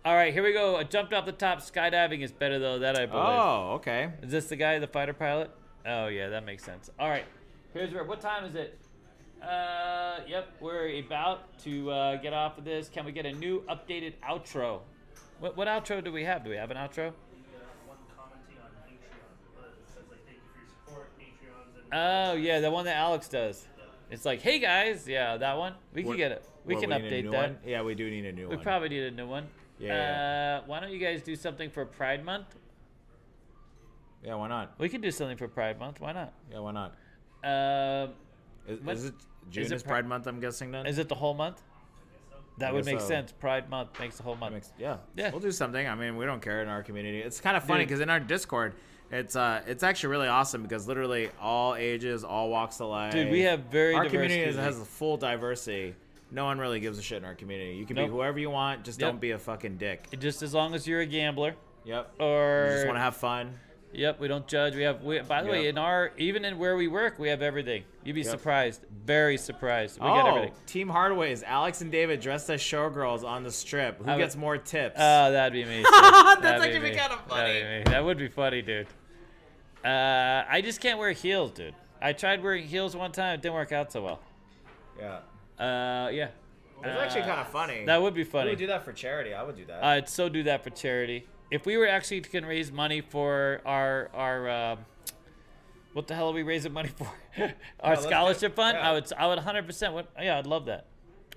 All right, here we go. I jumped off the top. Skydiving is better though. That I believe. Oh, okay. Is this the guy, the fighter pilot? Oh yeah, that makes sense. All right, here's where. What time is it? Uh, yep, we're about to uh, get off of this. Can we get a new updated outro? What, what outro do we have? Do we have an outro? One commenting on Patreon. It says like thank you for your support, Patreons, and Oh yeah, the one that Alex does. It's like, hey guys, yeah, that one. We can get it. We what, can a update that. one? Yeah, we do need a new We one. We probably need a new one. Yeah, Uh, why don't you guys do something for Pride Month? Yeah, why not? We could do something for Pride Month. Why not? Yeah, why not? Um, Is, it June is is, it Pri- Pride Month? I'm guessing then. is it the whole month? That would guess make so. sense. Pride Month makes the whole month. makes- yeah, Yeah. We'll do something. I mean, we don't care in our community. It's kind of funny Dude. because in our Discord, it's uh, it's actually really awesome because literally all ages, all walks of life. Dude, we have very our diverse community is- community. has a full diversity. No one really gives a shit in our community. You can Nope. be whoever you want, just Yep. don't be a fucking dick. Just as long as you're a gambler, Yep. or You just want to have fun. Yep, we don't judge. We have. We, by the way, in our even in where we work, we have everything. You'd be Yep. surprised, very surprised. We oh, got everything. Team Hardways, Alex and David dressed as showgirls on the strip. Who would- gets more tips? Oh, that'd be me. That's That'd actually me. kinda That'd funny. be. That would be funny, dude. Uh, I just can't wear heels, dude. I tried wearing heels one time. It didn't work out so well. yeah. Uh, yeah. It's actually Uh, kind of funny. That would be We funny. would do that for charity. I would do that. I'd so do that for charity. If we were actually to can raise money for our our um, what the hell are we raising money for? our scholarship fund. yeah. I would I would 100 percent. Yeah, I'd love that.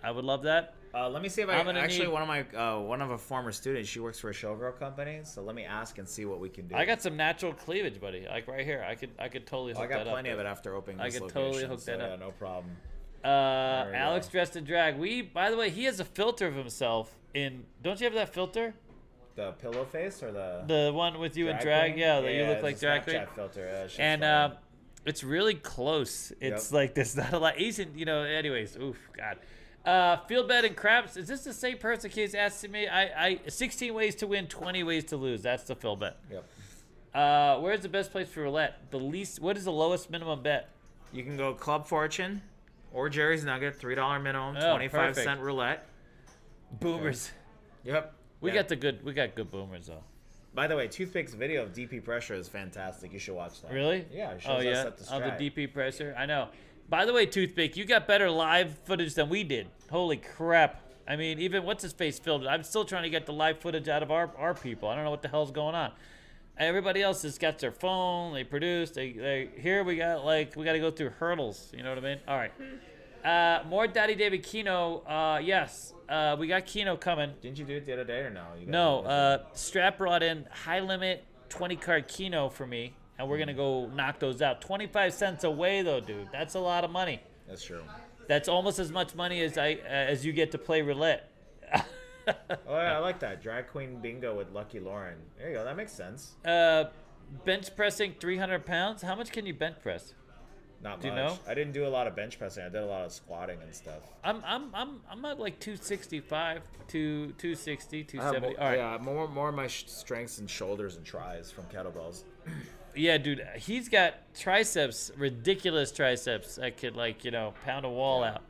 I would love that. Uh, let me see if I actually need- one of my uh, one of a former students. She works for a showgirl company, so let me ask and see what we can do. I got some natural cleavage, buddy. Like right here. I could I could totally Oh, hook I got that plenty up. of it after opening. I this could totally location, hook so that yeah, up. no problem. Uh, Alex go. dressed in drag. We, by the way, he has a filter of himself in. Don't you have that filter? The pillow face or the The one with you in drag. queen? Yeah, that you look like a drag queen. Snapchat filter. Yeah, that shit's and fine. uh, it's really close. It's Yep. like there's not a lot. He's in, you know. Anyways, oof, God. Uh, field bet and craps. Is this the same person keeps asking me? I, I, 16 ways to win, 20 ways to lose. That's the field bet. yep. Uh, where's the best place for roulette? The least. What is the lowest minimum bet? You can go Club Fortune or Jerry's Nugget, three dollar minimum, Oh, twenty five perfect. cent roulette. Boomers. Yep. We Yeah. got the good. We got good boomers though. By the way, Toothpick's video of DP pressure is fantastic. You should watch that. Really? Yeah. It shows Oh us yeah. at the Oh, the. DP pressure. I know. By the way, Toothpick, you got better live footage than we did. Holy crap! I mean, even what's his face filmed. I'm still trying to get the live footage out of our our people. I don't know what the hell's going on. Everybody else has got their phone. They produce. They, they here we got like we got to go through hurdles. You know what I mean? All right. Uh, more Daddy David Keno. Uh, yes, uh, we got Keno coming. Didn't you do it the other day or no? No, uh, Strat brought in high limit 20 card Keno for me, and we're gonna go knock those out. 25 cents away though, dude. That's a lot of money. That's true. That's almost as much money as I uh, as you get to play roulette. Oh, yeah, I like that. Drag Queen Bingo with Lucky Lauren. There you go. That makes sense. uh, bench pressing 300 pounds. How much can you bench press? Not Do you much. know? I didn't do a lot of bench pressing. I did a lot of squatting and stuff. I'm I'm I'm I'm at like 265 to 260, 270. more, All right. Yeah, more more of my sh- strengths and shoulders and tries from kettlebells. Yeah, dude, he's got triceps, ridiculous triceps that could like you know pound a wall out.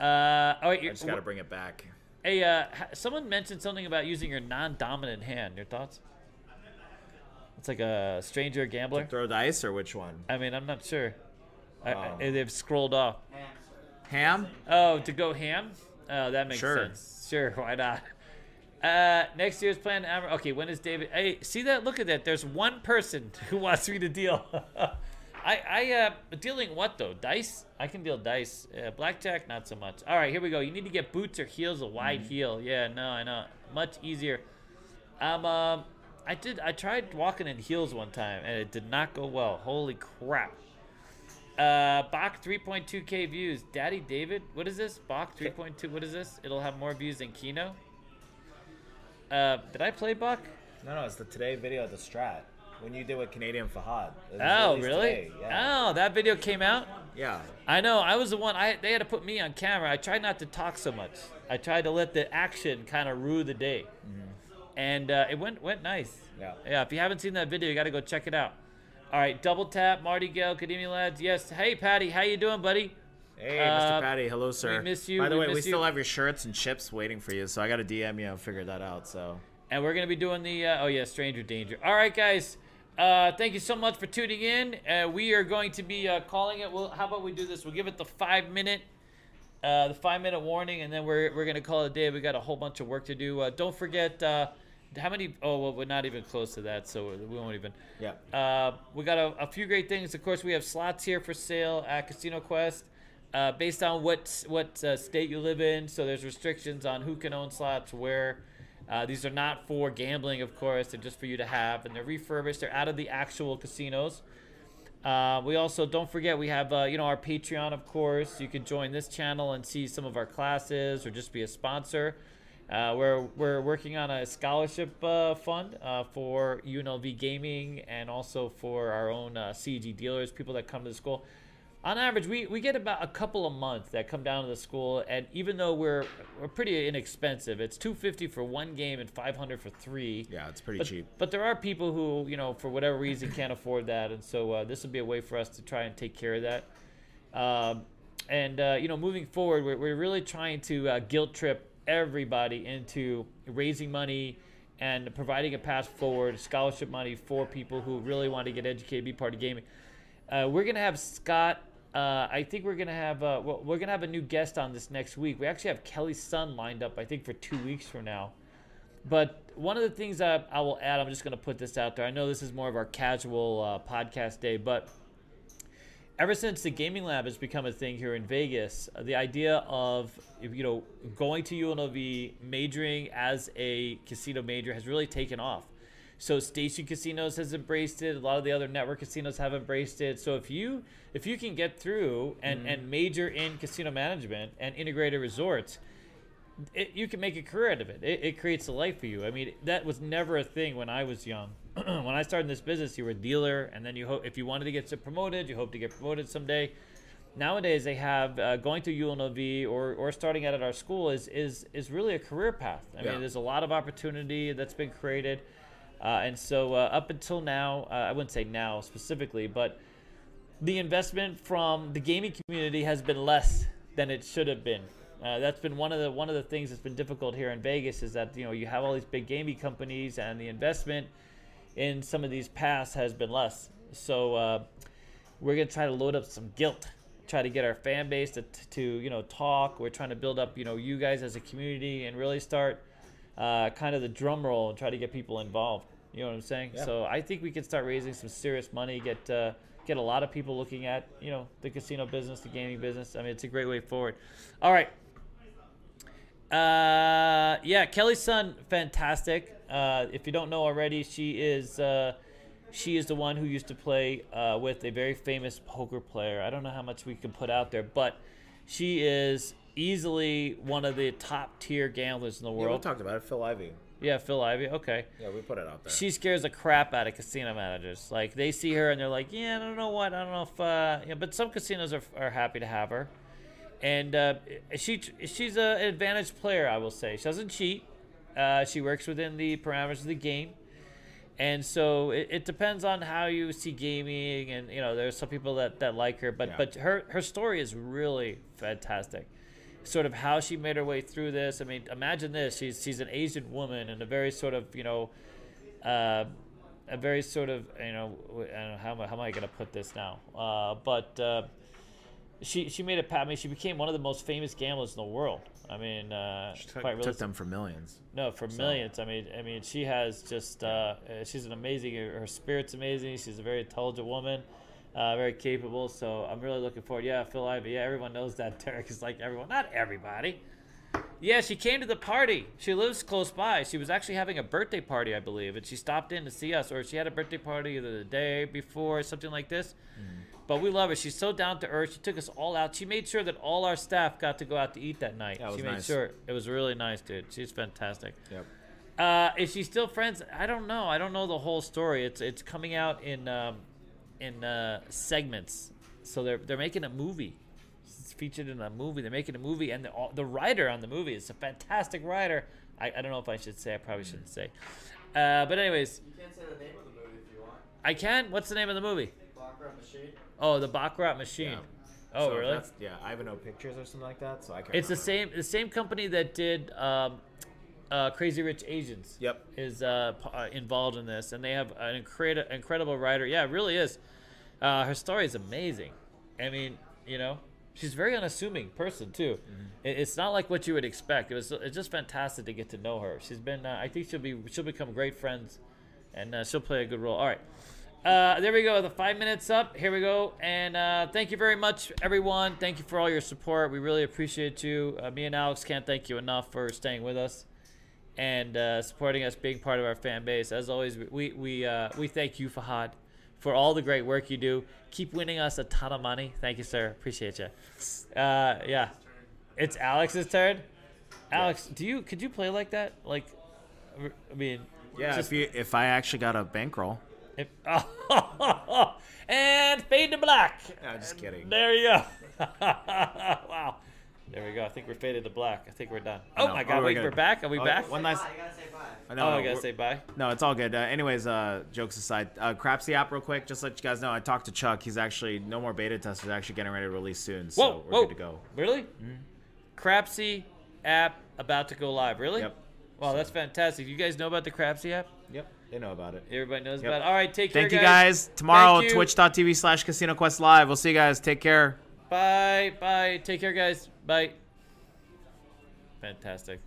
Uh, all right, I you're- just got to bring it back. Hey, uh, someone mentioned something about using your non-dominant hand. Your thoughts? It's like a stranger gambler. Throw dice or which one? I mean, I'm not sure. I, I- Um, they've scrolled off. Ham? Oh, to go ham? Oh, that makes Sure. sense. Sure, why not? Uh, next year's plan. Okay, when is David? Hey, see that? Look at that. There's one person who wants me to deal. I, I, uh, dealing what though? Dice? I can deal dice. Uh, blackjack, not so much. All right, here we go. You need to get boots or heels, a wide Mm-hmm. heel. Yeah, no, I know. Much easier. Um, um, I did. I tried walking in heels one time, and it did not go well. Holy crap. Uh, Bach 3.2k views. Daddy David, what is this? Bach 3.2. What is this? It'll have more views than Keno. Uh, did I play Bach? No, no, it's the today video of the Strat when you did with Canadian Fahad. Oh, really? Yeah. Oh, that video came out. yeah. I know. I was the one. I they had to put me on camera. I tried not to talk so much. I tried to let the action kind of rue the day, and uh, it went went nice. Yeah. Yeah. If you haven't seen that video, you got to go check it out. All right, double tap, Martingale, Academia lads. Yes. Hey, Patty, how you doing, buddy? Hey, Uh, Mr. Patty. Hello, sir. We miss you, By the we way, we still you. have your shirts and chips waiting for you, so I got to DM you and figure that out. So. And we're gonna be doing the uh, oh yeah, Stranger Danger. All right, guys. Uh, thank you so much for tuning in. Uh, we are going to be uh, calling it. Well, how about we do this? We'll give it the five minute, uh, the five minute warning, and then we're we're gonna call it a day. We got a whole bunch of work to do. Uh, don't forget. How many? Oh, well, we're not even close to that, so we won't even. Yeah. Uh, we got a, a few great things. Of course, we have slots here for sale at Casino Quest. uh, based on what what uh, state you live in. So there's restrictions on who can own slots where. Uh, these are not for gambling, of course. They're just for you to have, and they're refurbished. They're out of the actual casinos. Uh, we also don't forget we have uh, you know our Patreon, of course. You can join this channel and see some of our classes, or just be a sponsor. Uh, we're we're working on a scholarship uh, fund uh, for UNLV gaming and also for our own uh, CG dealers, people that come to the school. On average, we, we get about a couple a month that come down to the school, and even though we're we're pretty inexpensive, it's two fifty for one game and five hundred for three. Yeah, it's pretty But, cheap. but there are people who, you know, for whatever reason can't afford that. And so uh, this would be a way for us to try and take care of that. Um, and, uh, you know, moving forward, we're, we're really trying to uh, guilt trip everybody into raising money and providing a path forward, scholarship money for people who really want to get educated, be part of gaming. Uh, we're to have Scott. Uh, I think we're gonna have uh, well, we're gonna have a new guest on this next week. We actually have Kelly Sun lined up, I think, for two weeks from now. But one of the things I, I will add, I'm just to put this out there. I know this is more of our casual uh, podcast day, but ever since the gaming lab has become a thing here in Vegas, uh, the idea of you know going to UNLV, majoring as a casino major has really taken off. So Station Casinos has embraced it. A lot of the other network casinos have embraced it. So if you if you can get through and, and major in casino management and integrated resorts, it, you can make a career out of it. it. It creates a life for you. I mean, that was never a thing when I was young. when I started in this business, you were a dealer, and then you hope if you wanted to get promoted, you hope to get promoted someday. Nowadays, they have uh, going to UNLV or, or starting out at our school is is is really a career path. I Yeah. mean, there's a lot of opportunity that's been created, uh, and so uh, up until now, uh, I wouldn't say now specifically, but the investment from the gaming community has been less than it should have been. Uh, that's been one of the one of the things that's been difficult here in Vegas is that you know you have all these big gaming companies and the investment in some of these paths has been less. So uh, we're gonna try to load up some guilt, try to get our fan base to, to you know talk. We're trying to build up you know you guys as a community and really start uh, kind of the drum roll and try to get people involved. You know what I'm saying? Yeah. So I think we can start raising some serious money. Get uh, get a lot of people looking at you know the casino business, the gaming business. I mean, it's a great way forward. All right. Uh, yeah, Kelly Sun, fantastic. Uh, if you don't know already, she is uh, she is the one who used to play uh, with a very famous poker player. I don't know how much we can put out there, but she is easily one of the top tier gamblers in the Yeah, we world. talked about it. Phil Ivey. Yeah, Phil Ivey. Okay. Yeah, we put it out there. She scares the crap out of casino managers. Like they see her and they're like, "Yeah, I don't know what, I don't know if." Uh, yeah, but some casinos are, are happy to have her, and uh, she she's an advantaged player. I will say she doesn't cheat. Uh, she works within the parameters of the game, and so it, it depends on how you see gaming. And you know, there's some people that, that like her, but Yeah. but her her story is really fantastic sort of how she made her way through this. I mean, imagine this: she's she's an Asian woman and a very sort of you know, uh, a very sort of you know, I don't know how am I, how am I gonna put this now? Uh, but uh, she she made pa- I mean, she became one of the most famous gamblers in the world. I mean, uh, She took, quite took them for millions. no, for millions. I mean, I mean, she has just. Uh, uh, she's an amazing. Her spirit's amazing. She's a very intelligent woman, uh, very capable. So I'm really looking forward. Yeah, Phil Ivey. Yeah, everyone knows that. Derek is like everyone. Not everybody. Yeah, she came to the party. She lives close by. She was actually having a birthday party, I believe, and she stopped in to see us, or she had a birthday party either the day before, something like this. But we love her. She's so down to earth. She took us all out. She made sure that all our staff got to go out to eat that night. That was she made nice. sure it was really nice, dude. She's fantastic. Yep. Uh, is she still friends? I don't know. I don't know the whole story. It's it's coming out in um, in uh, segments. So they're they're making a movie. It's featured in a movie. They're making a movie, and the the writer on the movie is a fantastic writer. I, I don't know if I should say. I probably shouldn't say. Uh, but anyways, You can't say the name of the movie if you want. I can. What's the name of the movie? Baccarat Machine. Oh, the Baccarat Machine. Yeah. Oh, So really? Yeah, Ivanhoe Pictures or something like that. So I can't. It's the same the same company that did um, uh, Crazy Rich Asians. Yep. Is uh, uh, involved in this, and they have an incredible incredible writer. Yeah, it really is. Uh, her story is amazing. I mean, you know, she's a very unassuming person too. It, it's not like what you would expect. It was it's just fantastic to get to know her. She's been. Uh, I think she'll be she'll become great friends, and uh, she'll play a good role. All right. Uh, there we go. The five minutes up. Here we go. And uh, thank you very much, everyone. Thank you for all your support. We really appreciate you. Uh, me and Alex can't thank you enough for staying with us and uh, supporting us, being part of our fan base. As always, we we uh, we thank you, Fahad, for all the great work you do. Keep winning us a ton of money. Thank you, sir. Appreciate you. Uh, yeah, it's Alex's turn. Alex, do you could you play like that? Like, I mean, Yeah, just- if you if I actually got a bankroll. If, and fade to black. No, just kidding. There you go. wow. There we go. I think we're faded to black. I think we're done. Oh, no. my Oh, God. we're Wait, good. we're back. Are we Oh, back? one last. nice. bye, You gotta say bye. No, oh, no, I gotta say bye. No, it's all good. Uh, anyways, uh, jokes aside, uh, Crapsy app real quick. Just to let you guys know, I talked to Chuck. He's actually no more beta testers. Actually getting ready to release soon. So Whoa, we're whoa. good to go. Really? Crapsy app about to go live. Really? Yep. Wow, that's fantastic. You guys know about the Crapsy app? Yep. They know about it. Everybody knows Yep. about it. All right, take care, Thank you guys. Tomorrow, twitch.tv slash casino quest live. We'll see you guys. Take care. Bye. Bye. Take care, guys. Bye. Fantastic.